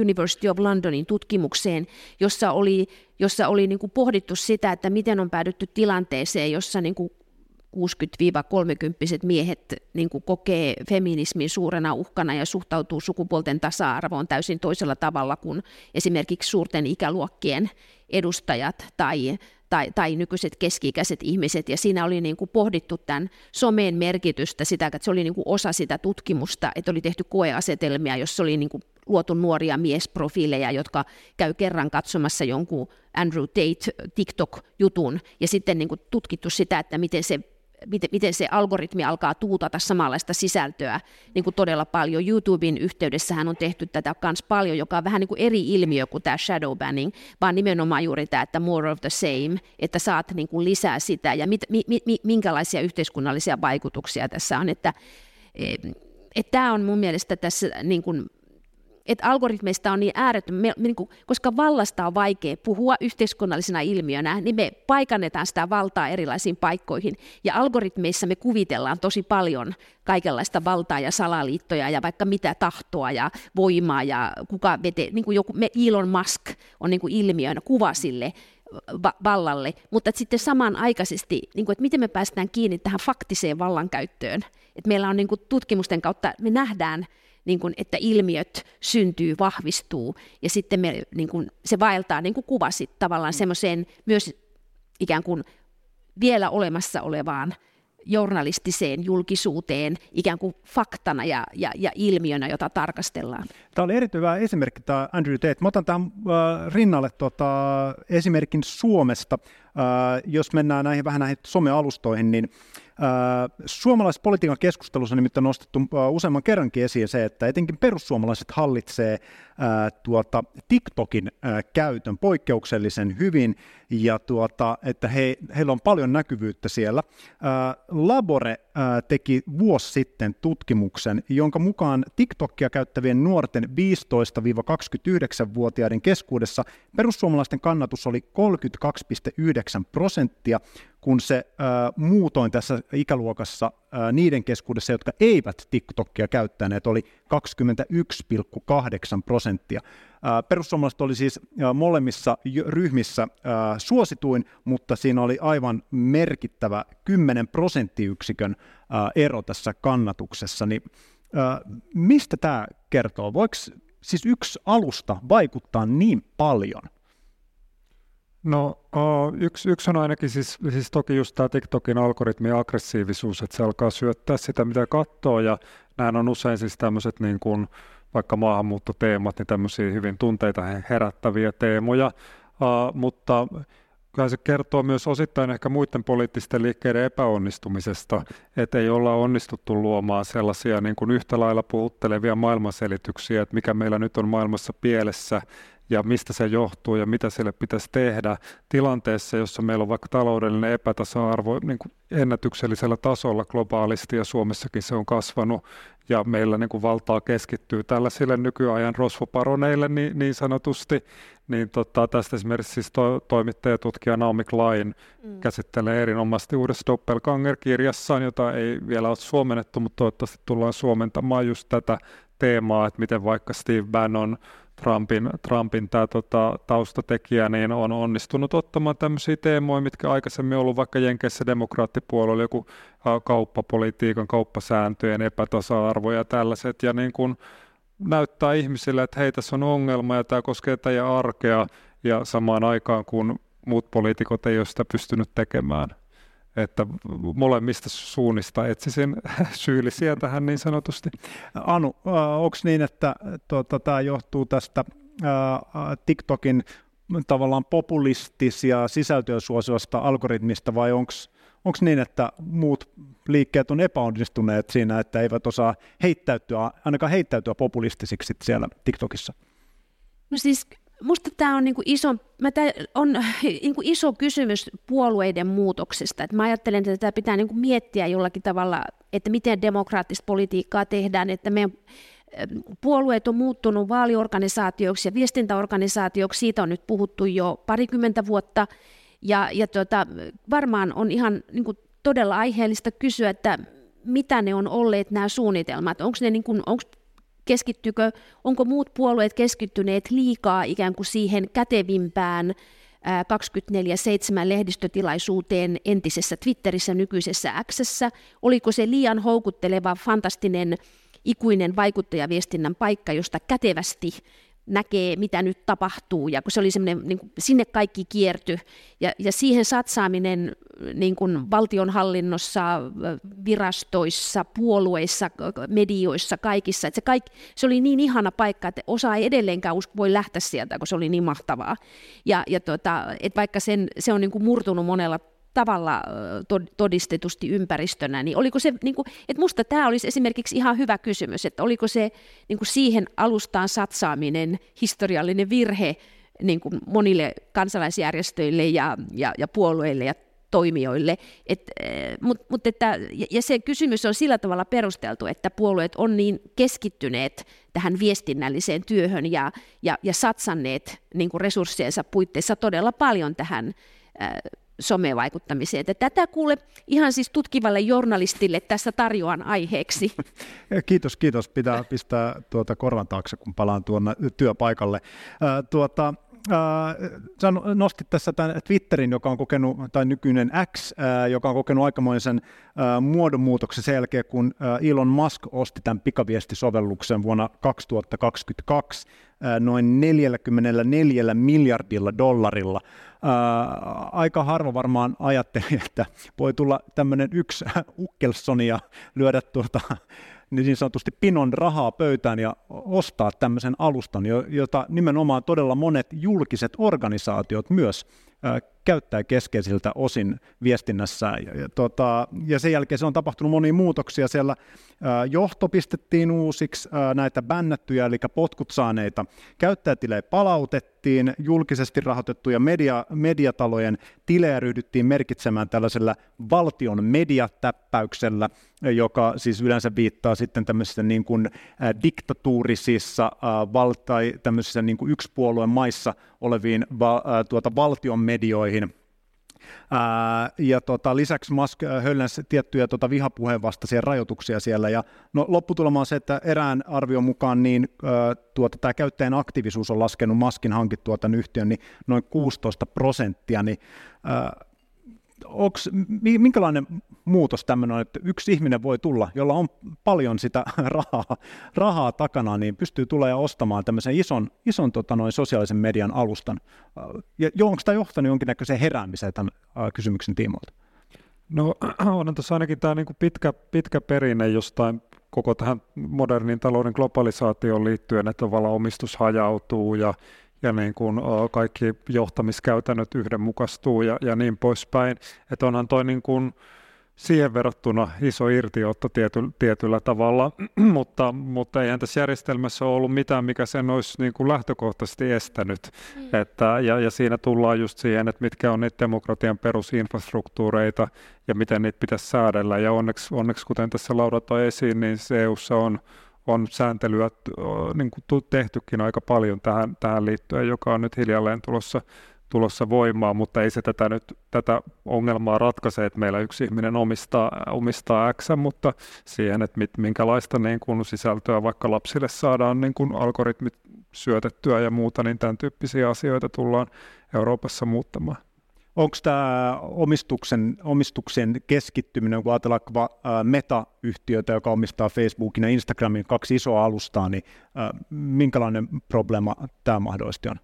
University of Londonin tutkimukseen, jossa oli, jossa oli niin kuin pohdittu sitä, että miten on päädytty tilanteeseen, jossa niin kuin 60-30 miehet niin kuin kokee feminismin suurena uhkana ja suhtautuu sukupuolten tasa-arvoon täysin toisella tavalla kuin esimerkiksi suurten ikäluokkien edustajat tai, tai, tai nykyiset keski-ikäiset ihmiset, ja siinä oli niin kuin pohdittu tämän someen merkitystä, sitä, että se oli niin kuin osa sitä tutkimusta, että oli tehty koeasetelmia, jossa oli niin kuin luotu nuoria miesprofiileja, jotka käy kerran katsomassa jonkun Andrew Tate TikTok-jutun, ja sitten niin kuin tutkittu sitä, että miten se miten, miten se algoritmi alkaa tuutata samanlaista sisältöä niin kuin todella paljon. YouTuben yhteydessähän on tehty tätä myös paljon, joka on vähän niin kuin eri ilmiö kuin tämä shadow banning, vaan nimenomaan juuri tämä, että more of the same, että saat niin kuin lisää sitä ja mit, mi, mi, minkälaisia yhteiskunnallisia vaikutuksia tässä on, että että tämä on mun mielestä tässä niin kuin että algoritmeista on niin äärettömän, me, niin kuin, koska vallasta on vaikea puhua yhteiskunnallisena ilmiönä, niin me paikannetaan sitä valtaa erilaisiin paikkoihin. Ja algoritmeissa me kuvitellaan tosi paljon kaikenlaista valtaa ja salaliittoja ja vaikka mitä tahtoa ja voimaa ja kuka vete, niin kuin joku, me Elon Musk on niin kuin ilmiönä kuva sille, vallalle, mutta sitten samanaikaisesti, niin kuin, että miten me päästään kiinni tähän faktiseen vallankäyttöön. Että meillä on niin kuin, tutkimusten kautta, me nähdään niin kuin, että ilmiöt syntyy, vahvistuu, ja sitten me, niin kuin, se vaeltaa, niin kuin kuvasit, tavallaan mm. semmoiseen myös ikään kuin vielä olemassa olevaan journalistiseen julkisuuteen ikään kuin faktana ja, ja, ja ilmiönä, jota tarkastellaan. Tämä oli erittäin hyvä esimerkki, tämä Andrew Tate. Mä otan tämän äh, rinnalle tota, esimerkin Suomesta. Äh, jos mennään näihin vähän näihin somealustoihin, niin Suomalaisessa politiikan keskustelussa on nimittäin nostettu useamman kerrankin esiin se, että etenkin perussuomalaiset hallitsee tuota, TikTokin käytön poikkeuksellisen hyvin ja tuota, että he, heillä on paljon näkyvyyttä siellä. Labore teki vuosi sitten tutkimuksen, jonka mukaan TikTokia käyttävien nuorten 15-29-vuotiaiden keskuudessa perussuomalaisten kannatus oli 32,9 prosenttia, kun se äh, muutoin tässä ikäluokassa äh, niiden keskuudessa, jotka eivät TikTokia käyttäneet, oli 21,8 prosenttia. Äh, perussuomalaiset oli siis äh, molemmissa ryhmissä äh, suosituin, mutta siinä oli aivan merkittävä 10 prosenttiyksikön äh, ero tässä kannatuksessa. Niin, äh, mistä tämä kertoo? Voiko siis yksi alusta vaikuttaa niin paljon? No yksi, yksi on ainakin siis, siis toki just tämä TikTokin algoritmi aggressiivisuus, että se alkaa syöttää sitä, mitä katsoo, ja nämä on usein siis tämmöiset niin kuin, vaikka maahanmuuttoteemat, niin tämmöisiä hyvin tunteita herättäviä teemoja, uh, mutta kyllä se kertoo myös osittain ehkä muiden poliittisten liikkeiden epäonnistumisesta, että ei olla onnistuttu luomaan sellaisia niin kuin yhtä lailla puhuttelevia maailmanselityksiä, että mikä meillä nyt on maailmassa pielessä, ja mistä se johtuu ja mitä sille pitäisi tehdä tilanteessa, jossa meillä on vaikka taloudellinen epätasa-arvo niin kuin ennätyksellisellä tasolla globaalisti ja Suomessakin se on kasvanut ja meillä niin kuin valtaa keskittyy tällaisille nykyajan rosvoparoneille niin, niin sanotusti, niin tota, tästä esimerkiksi siis to, toimittaja tutkija Naomi Klein mm. käsittelee erinomaisesti uudessa Doppelganger-kirjassaan, jota ei vielä ole suomennettu, mutta toivottavasti tullaan suomentamaan just tätä teemaa, että miten vaikka Steve Bannon Trumpin, Trumpin tämä tota, taustatekijä niin on onnistunut ottamaan tämmöisiä teemoja, mitkä aikaisemmin ollut vaikka Jenkeissä demokraattipuolella joku kauppapolitiikan, kauppasääntöjen epätasa-arvo ja tällaiset, ja niin kuin näyttää ihmisille, että hei, tässä on ongelma ja tämä koskee teidän arkea, ja samaan aikaan kun muut poliitikot ei ole sitä pystynyt tekemään että molemmista suunnista etsisin syyllisiä tähän niin sanotusti. Anu, äh, onko niin, että tuota, tämä johtuu tästä ää, äh, TikTokin tavallaan populistisia sisältöä suosivasta algoritmista vai onko onko niin, että muut liikkeet on epäonnistuneet siinä, että eivät osaa heittäytyä, ainakaan heittäytyä populistisiksi siellä TikTokissa? No siis Minusta tämä on, niinku iso, mä tää on niinku iso kysymys puolueiden muutoksesta. Et mä ajattelen, että tätä pitää niinku miettiä jollakin tavalla, että miten demokraattista politiikkaa tehdään, että meidän puolueet on muuttunut vaaliorganisaatioiksi ja viestintäorganisaatioiksi, siitä on nyt puhuttu jo parikymmentä vuotta, ja, ja tota, varmaan on ihan niin kuin, todella aiheellista kysyä, että mitä ne on olleet nämä suunnitelmat, onko ne niin kuin, onko keskittykö, onko muut puolueet keskittyneet liikaa ikään kuin siihen kätevimpään 24-7 lehdistötilaisuuteen entisessä Twitterissä, nykyisessä Xssä? Oliko se liian houkutteleva, fantastinen, ikuinen vaikuttajaviestinnän paikka, josta kätevästi näkee, mitä nyt tapahtuu, ja kun se oli semmoinen, niin kuin, sinne kaikki kierty, ja, ja siihen satsaaminen niin kuin valtionhallinnossa, virastoissa, puolueissa, medioissa, kaikissa, että se, kaikki, se oli niin ihana paikka, että osa ei edelleenkään voi lähteä sieltä, kun se oli niin mahtavaa, ja, ja tota, että vaikka sen, se on niin kuin murtunut monella tavalla todistetusti ympäristönä, niin oliko se, niin kuin, että musta tämä olisi esimerkiksi ihan hyvä kysymys, että oliko se niin kuin siihen alustaan satsaaminen historiallinen virhe niin kuin monille kansalaisjärjestöille ja, ja, ja puolueille ja toimijoille. Et, mut, mut että, ja se kysymys on sillä tavalla perusteltu, että puolueet on niin keskittyneet tähän viestinnälliseen työhön ja, ja, ja satsanneet niin kuin resurssiensa puitteissa todella paljon tähän somevaikuttamiseen. Että tätä kuule ihan siis tutkivalle journalistille tässä tarjoan aiheeksi. Kiitos, kiitos. Pitää pistää tuota korvan taakse, kun palaan tuonne työpaikalle. Tuota, sä nostit tässä tämän Twitterin, joka on kokenut, tai nykyinen X, joka on kokenut aikamoisen muodonmuutoksen sen jälkeen, kun Elon Musk osti tämän pikaviestisovelluksen vuonna 2022 äh, noin 44 miljardilla dollarilla. Aika harva varmaan ajatteli, että voi tulla tämmöinen yksi Ukkelson ja lyödä tuota niin sanotusti pinon rahaa pöytään ja ostaa tämmöisen alustan, jota nimenomaan todella monet julkiset organisaatiot myös käyttää keskeisiltä osin viestinnässä. Ja, ja, tota, ja sen jälkeen se on tapahtunut monia muutoksia. Siellä ää, johto pistettiin uusiksi, ää, näitä bännättyjä, eli potkut saaneita käyttäjätilejä palautettiin, julkisesti rahoitettuja media, mediatalojen tilejä ryhdyttiin merkitsemään tällaisella valtion mediatäppäyksellä, joka siis yleensä viittaa sitten tämmöisissä niin kuin, ää, diktatuurisissa ää, val- tai tämmöisissä niin kuin yksipuolueen maissa oleviin va- ää, tuota, valtion medioihin. Ää, ja tota, lisäksi Musk hölläsi tiettyjä tota, vihapuheen vastaisia rajoituksia siellä. Ja, no, lopputulema on se, että erään arvion mukaan niin, tuota, tämä käyttäjän aktiivisuus on laskenut Maskin hankittua tämän yhtiön niin noin 16 prosenttia. Niin, ää, onks, minkälainen muutos tämmöinen on, että yksi ihminen voi tulla, jolla on paljon sitä rahaa, rahaa takana, niin pystyy tulemaan ostamaan tämmöisen ison, ison tota noin, sosiaalisen median alustan. Ja onko tämä johtanut jonkinnäköiseen heräämiseen tämän kysymyksen tiimoilta? No on tuossa ainakin tämä niinku pitkä, pitkä perinne jostain koko tähän modernin talouden globalisaatioon liittyen, että tavallaan omistus hajautuu ja ja niin kuin kaikki johtamiskäytännöt yhdenmukaistuu ja, ja niin poispäin. Että onhan toi niin kuin siihen verrattuna iso irtiotto tiety, tietyllä tavalla, mutta, mutta eihän tässä järjestelmässä ole ollut mitään, mikä sen olisi niin kuin lähtökohtaisesti estänyt. Mm. Että, ja, ja siinä tullaan just siihen, että mitkä on niitä demokratian perusinfrastruktuureita ja miten niitä pitäisi säädellä. Ja onneksi, onneksi kuten tässä Laura toi esiin, niin EUssa on on sääntelyä niin kuin tehtykin aika paljon tähän, tähän liittyen, joka on nyt hiljalleen tulossa, tulossa voimaan, mutta ei se tätä, nyt, tätä ongelmaa ratkaise, että meillä yksi ihminen omistaa, omistaa X, mutta siihen, että mit, minkälaista niin kuin sisältöä vaikka lapsille saadaan niin kuin algoritmit syötettyä ja muuta, niin tämän tyyppisiä asioita tullaan Euroopassa muuttamaan. Onko tämä omistuksen, omistuksen keskittyminen, kun ajatellaan meta-yhtiötä, joka omistaa Facebookin ja Instagramin kaksi isoa alustaa, niin minkälainen probleema tämä mahdollisesti on?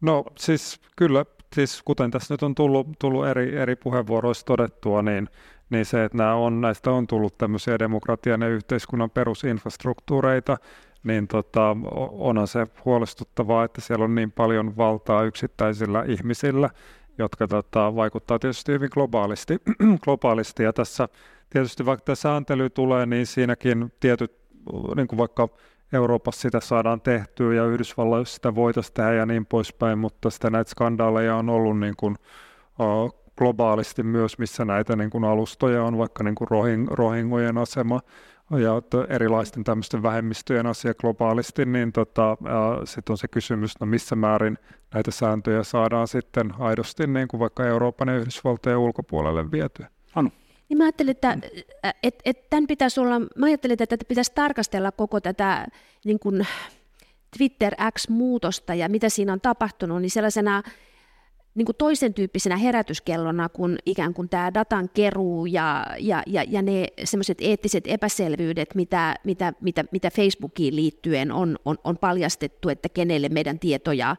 No siis kyllä, siis kuten tässä nyt on tullut, tullut eri, eri puheenvuoroissa todettua, niin, niin se, että nämä on, näistä on tullut tämmöisiä demokratian ja yhteiskunnan perusinfrastruktuureita, niin tota, onhan se huolestuttavaa, että siellä on niin paljon valtaa yksittäisillä ihmisillä, jotka tota, vaikuttaa tietysti hyvin globaalisti, globaalisti. Ja tässä tietysti vaikka tämä sääntely tulee, niin siinäkin tietyt, niin kuin vaikka Euroopassa sitä saadaan tehtyä ja Yhdysvalloissa sitä voitaisiin tehdä ja niin poispäin, mutta sitä näitä skandaaleja on ollut niin kuin, uh, globaalisti myös, missä näitä niin kuin alustoja on, vaikka niin kuin rohing, rohingojen asema ja erilaisten tämmöisten vähemmistöjen asia globaalisti, niin tota, sitten on se kysymys, no missä määrin näitä sääntöjä saadaan sitten aidosti niin kuin vaikka Euroopan ja Yhdysvaltojen ulkopuolelle vietyä. Anu. Niin mä ajattelin, että et, et tämän pitäisi olla, mä ajattelin, että tätä pitäisi tarkastella koko tätä niin kuin Twitter X-muutosta ja mitä siinä on tapahtunut, niin sellaisena niin kuin toisen tyyppisenä herätyskellona kuin ikään kuin tämä datan keruu ja, ja, ja, ja ne semmoiset eettiset epäselvyydet, mitä, mitä, mitä, mitä Facebookiin liittyen on, on, on paljastettu, että kenelle meidän tietoja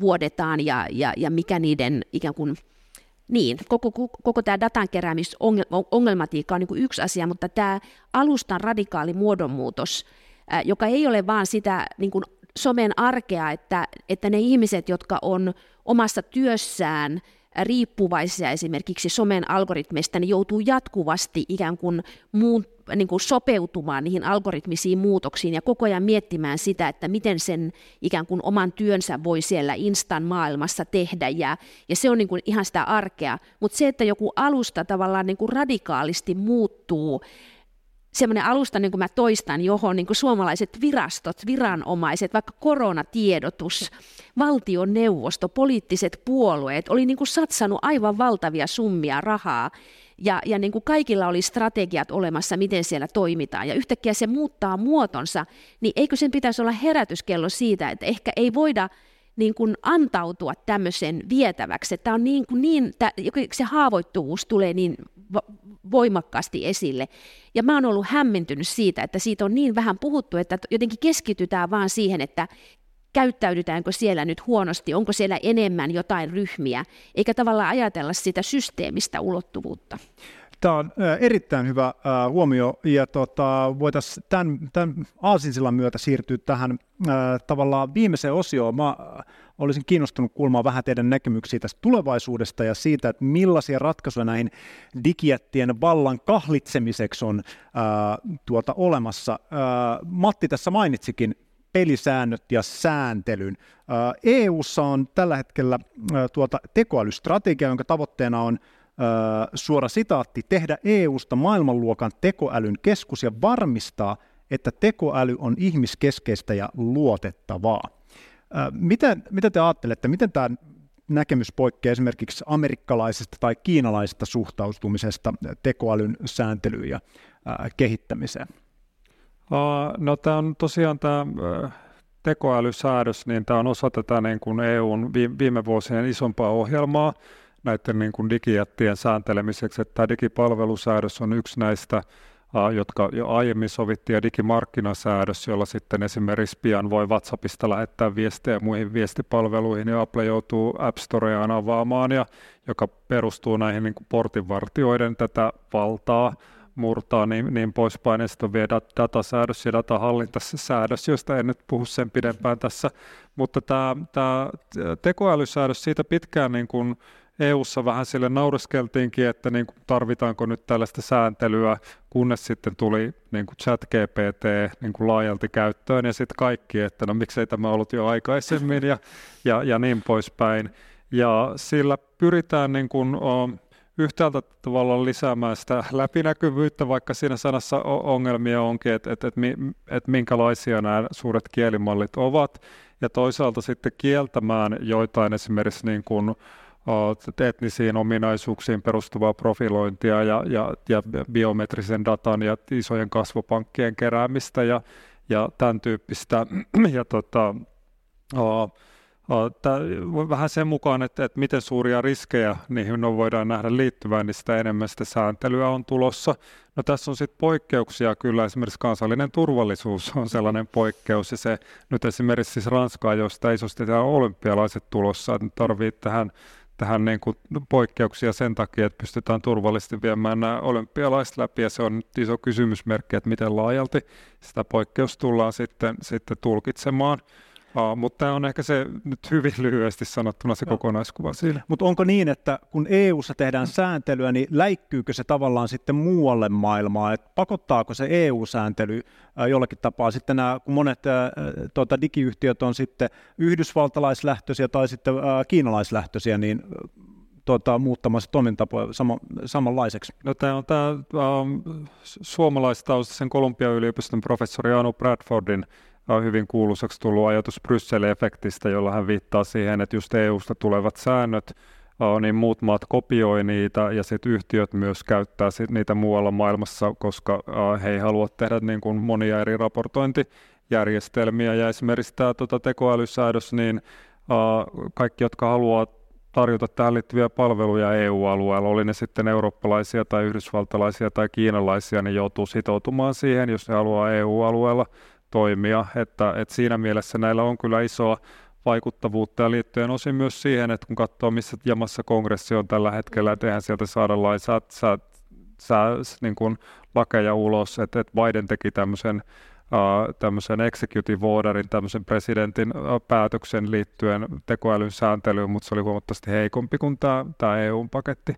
vuodetaan ja, ja, ja mikä niiden ikään kuin niin, koko, koko, koko tämä datan keräämisongelmatiikka on niin kuin yksi asia, mutta tämä alustan radikaali muodonmuutos, joka ei ole vaan sitä niin kuin somen arkea, että, että ne ihmiset, jotka on omassa työssään riippuvaisia esimerkiksi somen algoritmeista, niin joutuu jatkuvasti ikään kuin, muun, niin kuin sopeutumaan niihin algoritmisiin muutoksiin ja koko ajan miettimään sitä, että miten sen ikään kuin oman työnsä voi siellä instan maailmassa tehdä. Ja, ja se on niin kuin ihan sitä arkea, mutta se, että joku alusta tavallaan niin kuin radikaalisti muuttuu semmoinen alusta, niin kuin mä toistan, johon niin kuin suomalaiset virastot, viranomaiset, vaikka koronatiedotus, valtioneuvosto, poliittiset puolueet oli niin kuin satsannut aivan valtavia summia rahaa. Ja, ja niin kuin kaikilla oli strategiat olemassa, miten siellä toimitaan, ja yhtäkkiä se muuttaa muotonsa, niin eikö sen pitäisi olla herätyskello siitä, että ehkä ei voida niin kuin antautua tämmöisen vietäväksi, että on niin, kuin niin se haavoittuvuus tulee niin voimakkaasti esille. Ja mä oon ollut hämmentynyt siitä, että siitä on niin vähän puhuttu, että jotenkin keskitytään vaan siihen, että käyttäydytäänkö siellä nyt huonosti, onko siellä enemmän jotain ryhmiä, eikä tavallaan ajatella sitä systeemistä ulottuvuutta. Tämä on erittäin hyvä huomio, ja tota, voitaisiin tämän, tämän aasinsillan myötä siirtyä tähän tavallaan viimeiseen osioon. Mä olisin kiinnostunut kuulemaan vähän teidän näkemyksiä tästä tulevaisuudesta ja siitä, että millaisia ratkaisuja näihin digijättien vallan kahlitsemiseksi on ää, tuota, olemassa. Ää, Matti tässä mainitsikin pelisäännöt ja sääntelyn. EU:ssa on tällä hetkellä tuota tekoälystrategia, jonka tavoitteena on suora sitaatti, tehdä EUsta maailmanluokan tekoälyn keskus ja varmistaa, että tekoäly on ihmiskeskeistä ja luotettavaa. Mitä, mitä te ajattelette, miten tämä näkemys poikkeaa esimerkiksi amerikkalaisesta tai kiinalaisesta suhtautumisesta tekoälyn sääntelyyn ja kehittämiseen? No tämä on tosiaan tämä tekoälysäädös, niin tämä on osa tätä niin kuin EUn viime vuosien isompaa ohjelmaa näiden niin kuin digijättien sääntelemiseksi, että tämä digipalvelusäädös on yksi näistä jotka jo aiemmin sovittiin, ja digimarkkinasäädös, jolla sitten esimerkiksi pian voi WhatsAppista lähettää viestejä muihin viestipalveluihin, ja Apple joutuu App Storeaan avaamaan, ja joka perustuu näihin niin kuin portinvartioiden tätä valtaa murtaa niin, niin poispäin, ja sitten on vielä datasäädös ja datahallintasäädös, josta en nyt puhu sen pidempään tässä, mutta tämä, tämä tekoälysäädös siitä pitkään niin kuin EU-ssa vähän sille naureskeltiinkin, että niin kuin tarvitaanko nyt tällaista sääntelyä, kunnes sitten tuli niin kuin chat GPT niin kuin laajalti käyttöön ja sitten kaikki, että no miksei tämä ollut jo aikaisemmin ja, ja, ja niin poispäin. Ja sillä pyritään niin kuin, yhtäältä tavallaan lisäämään sitä läpinäkyvyyttä, vaikka siinä sanassa ongelmia onkin, että, että, että, että minkälaisia nämä suuret kielimallit ovat, ja toisaalta sitten kieltämään joitain esimerkiksi niin kuin, etnisiin ominaisuuksiin perustuvaa profilointia ja, ja, ja biometrisen datan ja isojen kasvopankkien keräämistä ja, ja tämän tyyppistä. Ja tota, o, o, vähän sen mukaan, että, että miten suuria riskejä niihin on, voidaan nähdä liittyvän, niin sitä enemmän sitä sääntelyä on tulossa. No tässä on sitten poikkeuksia kyllä, esimerkiksi kansallinen turvallisuus on sellainen poikkeus, ja se nyt esimerkiksi siis Ranskaa, josta isosti tämä olympialaiset tulossa, että tarvii tähän tähän niin kuin poikkeuksia sen takia, että pystytään turvallisesti viemään nämä olympialaiset läpi, ja se on nyt iso kysymysmerkki, että miten laajalti sitä poikkeus tullaan sitten, sitten tulkitsemaan. Uh, mutta tämä on ehkä se nyt hyvin lyhyesti sanottuna se kokonaiskuva siinä. Mutta onko niin, että kun EU-ssa tehdään sääntelyä, niin läikkyykö se tavallaan sitten muualle maailmaan? Et pakottaako se EU-sääntely jollakin tapaa sitten nämä, kun monet äh, tuota, digiyhtiöt on sitten yhdysvaltalaislähtöisiä tai sitten äh, kiinalaislähtöisiä, niin tuota, muuttamassa toimintatapoja sama, samanlaiseksi? No, tämä on tämä suomalaistaustaisen Kolumbian yliopiston professori Anu Bradfordin hyvin kuuluisaksi tullut ajatus Bryssel-efektistä, jolla hän viittaa siihen, että just EU-sta tulevat säännöt, niin muut maat kopioi niitä ja sitten yhtiöt myös käyttää sit niitä muualla maailmassa, koska he ei halua tehdä niin kuin monia eri raportointijärjestelmiä. Ja esimerkiksi tämä tota, tekoälysäädös, niin kaikki, jotka haluaa tarjota tähän liittyviä palveluja EU-alueella, oli ne sitten eurooppalaisia tai yhdysvaltalaisia tai kiinalaisia, niin joutuu sitoutumaan siihen, jos ne haluaa EU-alueella toimia. Että, että siinä mielessä näillä on kyllä isoa vaikuttavuutta ja liittyen osin myös siihen, että kun katsoo missä jamassa kongressi on tällä hetkellä, että eihän sieltä saada lainsää, sä, sä, niin kuin lakeja ulos, että, että Biden teki tämmöisen Uh, tämmöisen executive orderin, tämmöisen presidentin uh, päätöksen liittyen tekoälyn sääntelyyn, mutta se oli huomattavasti heikompi kuin tämä, tämä EU-paketti.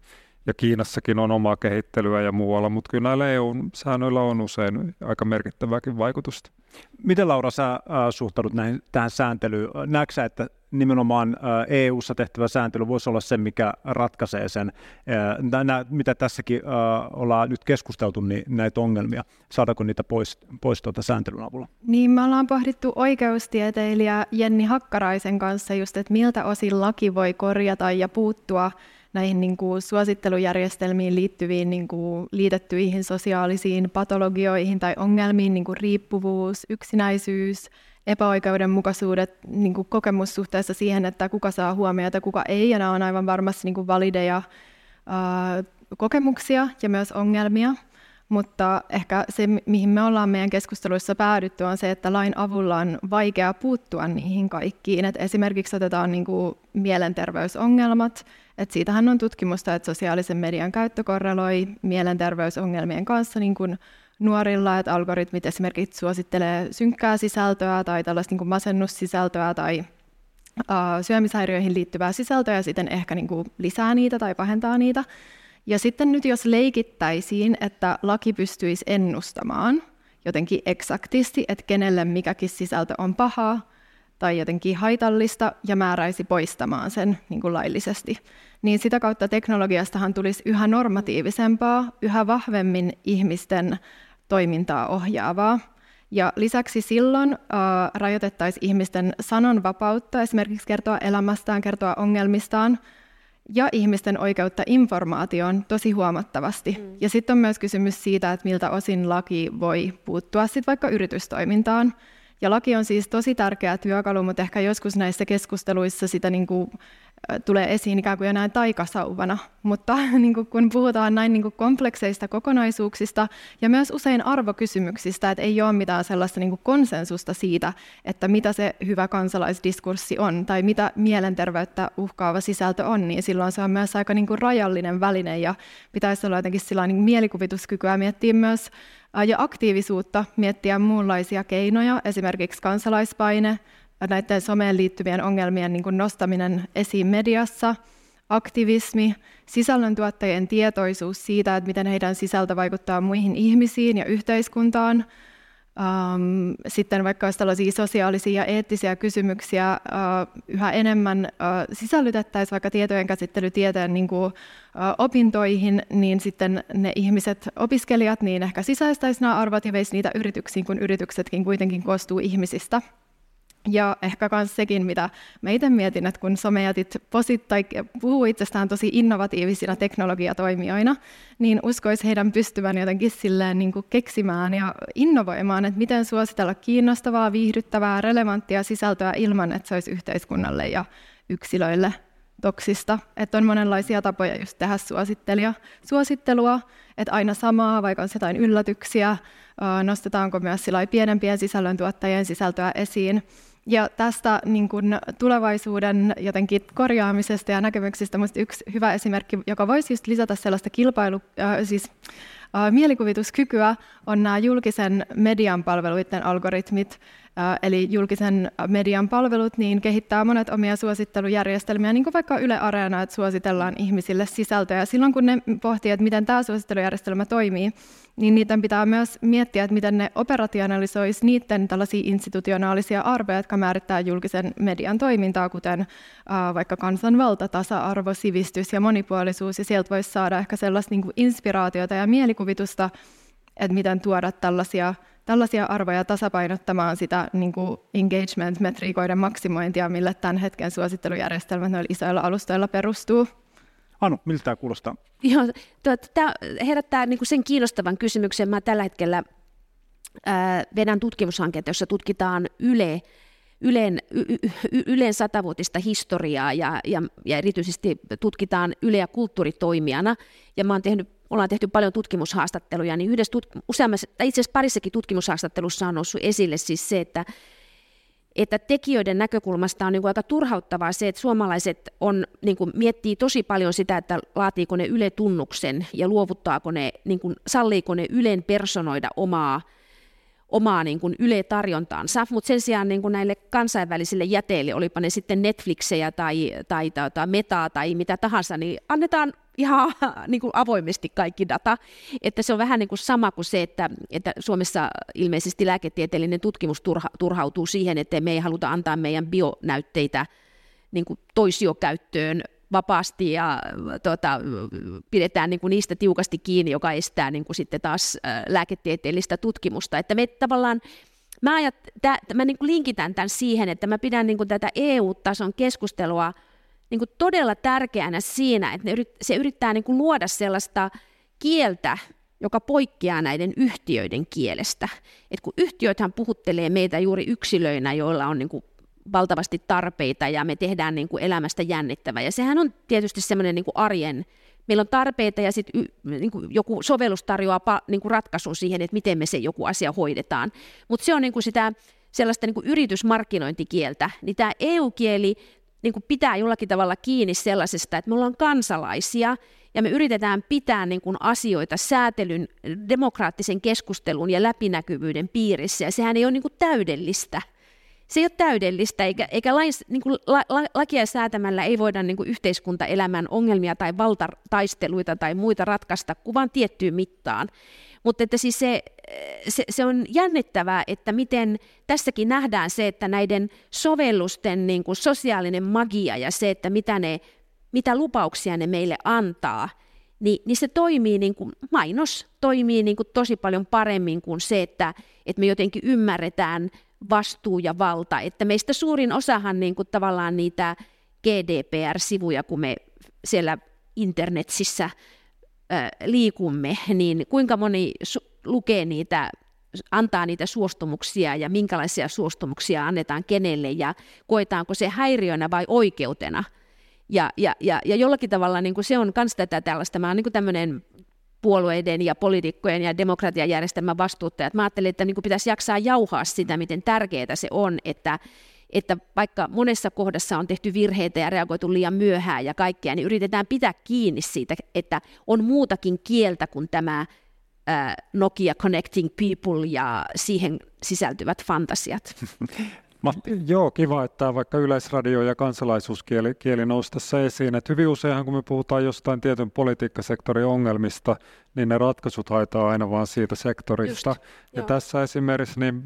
Ja Kiinassakin on omaa kehittelyä ja muualla, mutta kyllä näillä EU-säännöillä on usein aika merkittävääkin vaikutusta. Miten Laura sä äh, suhtaudut näihin, tähän sääntelyyn? Näetkö sä, että nimenomaan äh, EU-ssa tehtävä sääntely voisi olla se, mikä ratkaisee sen, äh, nä, mitä tässäkin äh, ollaan nyt keskusteltu, niin näitä ongelmia, saadaanko niitä pois, pois tuota sääntelyn avulla? Niin, me ollaan pohdittu oikeustieteilijä Jenni Hakkaraisen kanssa just, että miltä osin laki voi korjata ja puuttua näihin niin kuin suosittelujärjestelmiin liittyviin niin kuin liitettyihin sosiaalisiin patologioihin tai ongelmiin, niin kuin riippuvuus, yksinäisyys, epäoikeudenmukaisuudet, niin kuin kokemus suhteessa siihen, että kuka saa huomiota, kuka ei, ja nämä on aivan varmasti niin kuin valideja ää, kokemuksia ja myös ongelmia. Mutta ehkä se, mihin me ollaan meidän keskusteluissa päädytty, on se, että lain avulla on vaikea puuttua niihin kaikkiin. Et esimerkiksi otetaan niin kuin mielenterveysongelmat, et siitähän on tutkimusta, että sosiaalisen median käyttö korreloi mielenterveysongelmien kanssa niin kuin nuorilla, että algoritmit esimerkiksi suosittelee synkkää sisältöä tai tällaista niin kuin masennussisältöä tai uh, syömishäiriöihin liittyvää sisältöä ja sitten ehkä niin kuin lisää niitä tai pahentaa niitä. Ja sitten nyt jos leikittäisiin, että laki pystyisi ennustamaan jotenkin eksaktisti, että kenelle mikäkin sisältö on pahaa tai jotenkin haitallista ja määräisi poistamaan sen niin kuin laillisesti, niin sitä kautta teknologiastahan tulisi yhä normatiivisempaa, yhä vahvemmin ihmisten toimintaa ohjaavaa. Ja lisäksi silloin äh, rajoitettaisiin ihmisten sananvapautta, esimerkiksi kertoa elämästään, kertoa ongelmistaan, ja ihmisten oikeutta informaatioon tosi huomattavasti. Mm. Ja sitten on myös kysymys siitä, että miltä osin laki voi puuttua sit vaikka yritystoimintaan. Ja laki on siis tosi tärkeä työkalu, mutta ehkä joskus näissä keskusteluissa sitä niin kuin tulee esiin ikään kuin näin taikasauvana, mutta niin kuin kun puhutaan näin niin kuin komplekseista kokonaisuuksista ja myös usein arvokysymyksistä, että ei ole mitään sellaista niin kuin konsensusta siitä, että mitä se hyvä kansalaisdiskurssi on tai mitä mielenterveyttä uhkaava sisältö on, niin silloin se on myös aika niin kuin rajallinen väline ja pitäisi olla jotenkin sillä niin mielikuvituskykyä miettiä myös ja aktiivisuutta miettiä muunlaisia keinoja, esimerkiksi kansalaispaine, näiden someen liittyvien ongelmien niin nostaminen esiin mediassa, aktivismi, sisällöntuottajien tietoisuus siitä, että miten heidän sisältö vaikuttaa muihin ihmisiin ja yhteiskuntaan, Um, sitten vaikka jos tällaisia sosiaalisia ja eettisiä kysymyksiä uh, yhä enemmän uh, sisällytettäisiin vaikka tietojen käsittelytieteen niin kuin, uh, opintoihin, niin sitten ne ihmiset, opiskelijat, niin ehkä sisäistäisi nämä arvot ja veisi niitä yrityksiin, kun yrityksetkin kuitenkin koostuu ihmisistä. Ja ehkä myös sekin, mitä mä itse mietin, että kun somejätit posit tai puhuu itsestään tosi innovatiivisina teknologiatoimijoina, niin uskoisi heidän pystyvän jotenkin silleen niin kuin keksimään ja innovoimaan, että miten suositella kiinnostavaa, viihdyttävää, relevanttia sisältöä ilman, että se olisi yhteiskunnalle ja yksilöille toksista. Että on monenlaisia tapoja just tehdä suosittelija, suosittelua, että aina samaa, vaikka on jotain yllätyksiä, nostetaanko myös pienempien sisällöntuottajien sisältöä esiin, ja tästä niin kuin tulevaisuuden jotenkin korjaamisesta ja näkemyksistä minusta yksi hyvä esimerkki, joka voisi just lisätä sellaista kilpailu, äh, siis äh, mielikuvituskykyä, on nämä julkisen median palveluiden algoritmit, Eli julkisen median palvelut niin kehittää monet omia suosittelujärjestelmiä, niin kuin vaikka Yle Areena, että suositellaan ihmisille sisältöä. Silloin kun ne pohtii, että miten tämä suosittelujärjestelmä toimii, niin niiden pitää myös miettiä, että miten ne operationalisoisi niiden tällaisia institutionaalisia arvoja, jotka määrittää julkisen median toimintaa, kuten äh, vaikka kansanvalta, tasa-arvo, sivistys ja monipuolisuus, ja sieltä voisi saada ehkä sellaista niin inspiraatiota ja mielikuvitusta, että miten tuoda tällaisia tällaisia arvoja tasapainottamaan sitä niin kuin engagement-metriikoiden maksimointia, mille tämän hetken suosittelujärjestelmät noilla isoilla alustoilla perustuu. Anu, miltä tämä kuulostaa? Joo, tämä herättää niin kuin sen kiinnostavan kysymyksen. Mä tällä hetkellä ää, vedän tutkimushanketta, jossa tutkitaan Yle, Ylen, y, y, Ylen satavuotista historiaa ja, ja, ja erityisesti tutkitaan Yleä kulttuuritoimijana. Ja mä oon tehnyt ollaan tehty paljon tutkimushaastatteluja, niin yhdessä tut- useammassa, tai itse asiassa parissakin tutkimushaastattelussa on noussut esille siis se, että, että tekijöiden näkökulmasta on niin kuin aika turhauttavaa se, että suomalaiset on, niin kuin, miettii tosi paljon sitä, että laatiiko ne Yle-tunnuksen ja luovuttaako ne, niin kuin, salliiko ne Ylen personoida omaa omaa niin kuin Yle-tarjontaansa, mutta sen sijaan niin kuin näille kansainvälisille jäteille, olipa ne sitten Netflixejä tai, tai, tai, tai Metaa tai mitä tahansa, niin annetaan ihan niin kuin avoimesti kaikki data. Että se on vähän niin kuin sama kuin se, että, että Suomessa ilmeisesti lääketieteellinen tutkimus turha, turhautuu siihen, että me ei haluta antaa meidän bionäytteitä niin kuin toisiokäyttöön vapaasti ja tuota, pidetään niin kuin niistä tiukasti kiinni, joka estää niin kuin sitten taas lääketieteellistä tutkimusta. Että me tavallaan Mä, ajat, tä, mä niin kuin linkitän tämän siihen, että mä pidän niin kuin tätä EU-tason keskustelua niin kuin todella tärkeänä siinä, että ne yrit, se yrittää niin kuin luoda sellaista kieltä, joka poikkeaa näiden yhtiöiden kielestä. Et kun yhtiöthän puhuttelee meitä juuri yksilöinä, joilla on niin kuin valtavasti tarpeita ja me tehdään niin kuin elämästä jännittävää. Ja sehän on tietysti semmoinen niin kuin arjen, meillä on tarpeita ja sitten niin joku sovellus tarjoaa pa, niin kuin ratkaisun siihen, että miten me se joku asia hoidetaan. Mutta se on niin kuin sitä sellaista niin kuin yritysmarkkinointikieltä, niin tämä EU-kieli niin kuin pitää jollakin tavalla kiinni sellaisesta, että me ollaan kansalaisia ja me yritetään pitää niin kuin asioita säätelyn, demokraattisen keskustelun ja läpinäkyvyyden piirissä, ja sehän ei ole niin kuin täydellistä se ei ole täydellistä, eikä, eikä lain, niin kuin la, la, lakia säätämällä ei voida niin kuin yhteiskuntaelämän ongelmia tai valtataisteluita tai muita ratkaista kuin vain tiettyyn mittaan. Mutta että siis se, se, se on jännittävää, että miten tässäkin nähdään se, että näiden sovellusten niin kuin sosiaalinen magia ja se, että mitä, ne, mitä lupauksia ne meille antaa, niin, niin se toimii, niin kuin, mainos toimii niin kuin tosi paljon paremmin kuin se, että, että me jotenkin ymmärretään vastuu ja valta. Että meistä suurin osahan niin kuin tavallaan niitä GDPR-sivuja, kun me siellä internetsissä liikumme, niin kuinka moni su- lukee niitä antaa niitä suostumuksia ja minkälaisia suostumuksia annetaan kenelle ja koetaanko se häiriönä vai oikeutena. Ja, ja, ja, ja jollakin tavalla niin kuin se on myös tätä tällaista, mä oon niin tämmöinen puolueiden ja poliitikkojen ja demokratiajärjestelmän vastuuttajat. Mä ajattelin, että niin kuin pitäisi jaksaa jauhaa sitä, miten tärkeää se on, että, että vaikka monessa kohdassa on tehty virheitä ja reagoitu liian myöhään ja kaikkea, niin yritetään pitää kiinni siitä, että on muutakin kieltä kuin tämä Nokia Connecting People ja siihen sisältyvät fantasiat. Matti. Joo, kiva, että vaikka yleisradio ja kansalaisuuskieli kieli nousi tässä esiin. Että hyvin useinhan, kun me puhutaan jostain tietyn politiikkasektorin ongelmista, niin ne ratkaisut haetaan aina vain siitä sektorista. Just, ja joo. tässä esimerkiksi, niin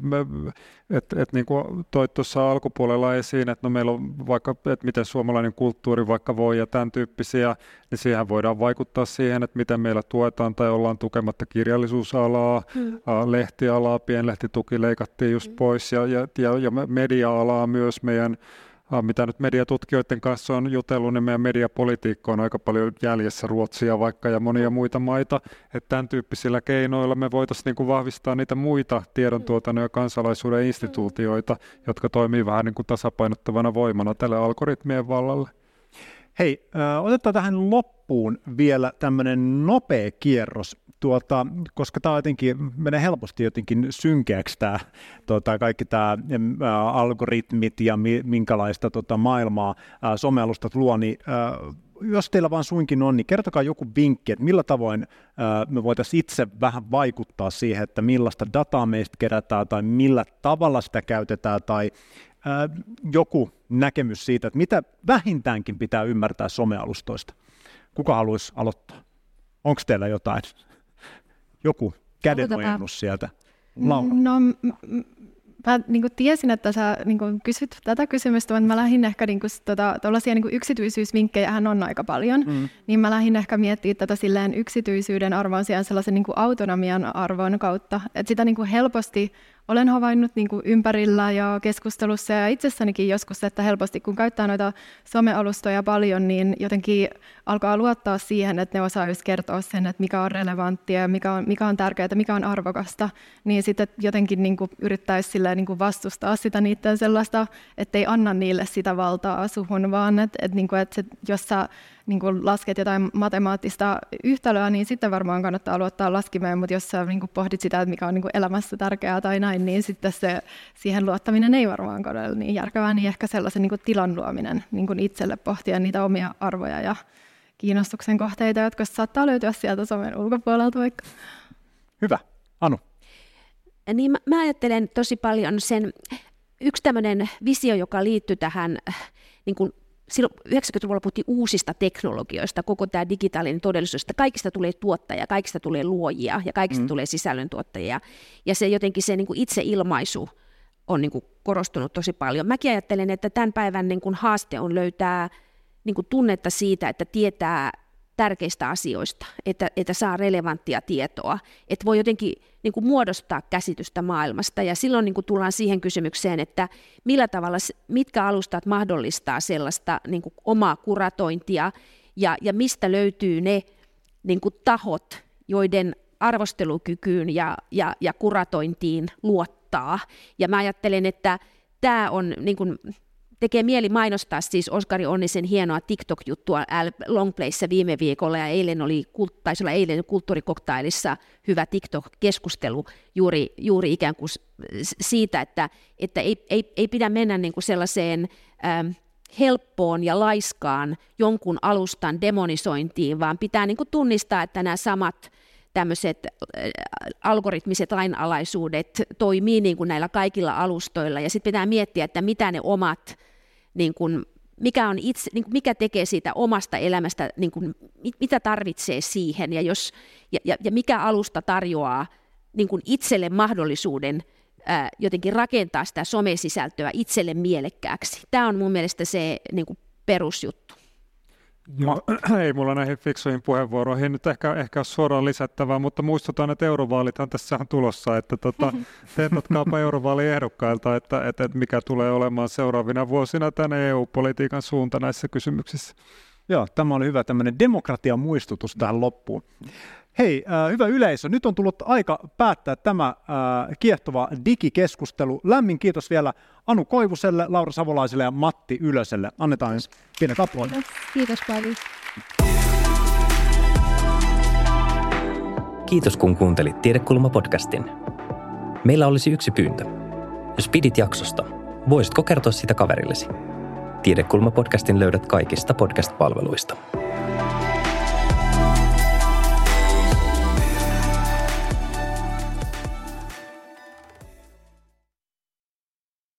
että et niin kuin toit tuossa alkupuolella esiin, että no meillä on vaikka, että miten suomalainen kulttuuri vaikka voi ja tämän tyyppisiä, niin siihen voidaan vaikuttaa siihen, että miten meillä tuetaan tai ollaan tukematta kirjallisuusalaa, hmm. lehtialaa, pienlehtituki leikattiin just hmm. pois ja, ja, ja, ja media-alaa myös meidän mitä nyt mediatutkijoiden kanssa on jutellut, niin meidän mediapolitiikka on aika paljon jäljessä Ruotsia vaikka ja monia muita maita. Että tämän tyyppisillä keinoilla me voitaisiin niin kuin vahvistaa niitä muita tiedontuotannon ja kansalaisuuden instituutioita, jotka toimii vähän niin kuin tasapainottavana voimana tälle algoritmien vallalle. Hei, otetaan tähän loppuun vielä tämmöinen nopea kierros tuota, koska tämä jotenkin menee helposti jotenkin synkeäksi tämä tuota, kaikki tämä ä, algoritmit ja mi, minkälaista tota, maailmaa ä, somealustat luo, niin ä, jos teillä vaan suinkin on, niin kertokaa joku vinkki, että millä tavoin ä, me voitaisiin itse vähän vaikuttaa siihen, että millaista dataa meistä kerätään tai millä tavalla sitä käytetään tai ä, joku näkemys siitä, että mitä vähintäänkin pitää ymmärtää somealustoista. Kuka haluaisi aloittaa? Onko teillä jotain? Joku kädenojennus sieltä? Laura. No, m- mä niin kuin tiesin, että sä niin kuin kysyt tätä kysymystä, mutta mä lähdin ehkä niin kuin, tota, niin yksityisyysvinkkejä hän on aika paljon, mm. niin mä lähdin ehkä miettimään tätä silleen yksityisyyden arvon sijaan sellaisen niin kuin autonomian arvon kautta, että sitä niin kuin helposti olen havainnut niin kuin ympärillä ja keskustelussa ja itsessänikin joskus, että helposti kun käyttää noita somealustoja paljon, niin jotenkin alkaa luottaa siihen, että ne osaa just kertoa sen, että mikä on relevanttia, mikä on, mikä on tärkeää, mikä on arvokasta, niin sitten jotenkin niin kuin yrittäisi silleen, niin kuin vastustaa sitä niiden sellaista, ettei anna niille sitä valtaa suhun, vaan että, että, niin kuin, että se, jos sä niin kuin lasket jotain matemaattista yhtälöä, niin sitten varmaan kannattaa luottaa laskimeen, mutta jos sä niin kuin pohdit sitä, että mikä on niin kuin elämässä tärkeää tai näin, niin sitten se, siihen luottaminen ei varmaan ole niin järkevää, niin ehkä sellaisen niin kuin tilan luominen niin kuin itselle pohtia niitä omia arvoja ja kiinnostuksen kohteita, jotka saattaa löytyä sieltä somen ulkopuolelta vaikka. Hyvä. Anu? Niin mä, mä ajattelen tosi paljon sen, yksi tämmöinen visio, joka liittyy tähän niin kuin silloin 90-luvulla puhuttiin uusista teknologioista, koko tämä digitaalinen todellisuus, että kaikista tulee tuottajia, kaikista tulee luojia ja kaikista mm. tulee sisällöntuottajia. Ja se jotenkin se niin kuin itseilmaisu on niin kuin korostunut tosi paljon. Mäkin ajattelen, että tämän päivän niin kuin haaste on löytää niin kuin tunnetta siitä, että tietää tärkeistä asioista, että, että saa relevanttia tietoa, että voi jotenkin niin kuin muodostaa käsitystä maailmasta. Ja silloin niin kuin tullaan siihen kysymykseen, että millä tavalla, mitkä alustat mahdollistaa sellaista niin kuin omaa kuratointia ja, ja mistä löytyy ne niin kuin tahot, joiden arvostelukykyyn ja, ja, ja kuratointiin luottaa. Ja mä ajattelen, että tämä on niin kuin, tekee mieli mainostaa siis Oskari Onnisen hienoa TikTok-juttua Longplayssä viime viikolla. Ja eilen oli, taisi olla eilen kulttuurikoktailissa hyvä TikTok-keskustelu juuri, juuri ikään kuin siitä, että, että ei, ei, ei pidä mennä niin kuin sellaiseen ähm, helppoon ja laiskaan jonkun alustan demonisointiin, vaan pitää niin kuin tunnistaa, että nämä samat tämmöiset algoritmiset lainalaisuudet toimii niin kuin näillä kaikilla alustoilla, ja sitten pitää miettiä, että mitä ne omat, niin kuin, mikä, on itse, niin kuin mikä tekee siitä omasta elämästä, niin kuin, mitä tarvitsee siihen, ja, jos, ja, ja, ja mikä alusta tarjoaa niin kuin itselle mahdollisuuden ää, jotenkin rakentaa sitä somesisältöä itselle mielekkääksi. Tämä on mun mielestä se niin kuin perusjuttu. Joo, ei mulla näihin fiksuihin puheenvuoroihin nyt ehkä, ehkä ole suoraan lisättävää, mutta muistutan, että eurovaalithan tässä on tulossa, että tota, teetatkaapa eurovaaliehdokkailta, että, että, että mikä tulee olemaan seuraavina vuosina tänne EU-politiikan suunta näissä kysymyksissä. Joo, tämä oli hyvä tämmöinen demokratian muistutus tähän loppuun. Hei, äh, hyvä yleisö, nyt on tullut aika päättää tämä äh, kiehtova digikeskustelu. Lämmin kiitos vielä Anu Koivuselle, Laura Savolaiselle ja Matti Ylöselle. Annetaan ensin pieni kaploin. Kiitos paljon. Kiitos kun kuuntelit Tiedekulma-podcastin. Meillä olisi yksi pyyntö. Jos pidit jaksosta, voisitko kertoa sitä kaverillesi? Tiedekulma-podcastin löydät kaikista podcast-palveluista.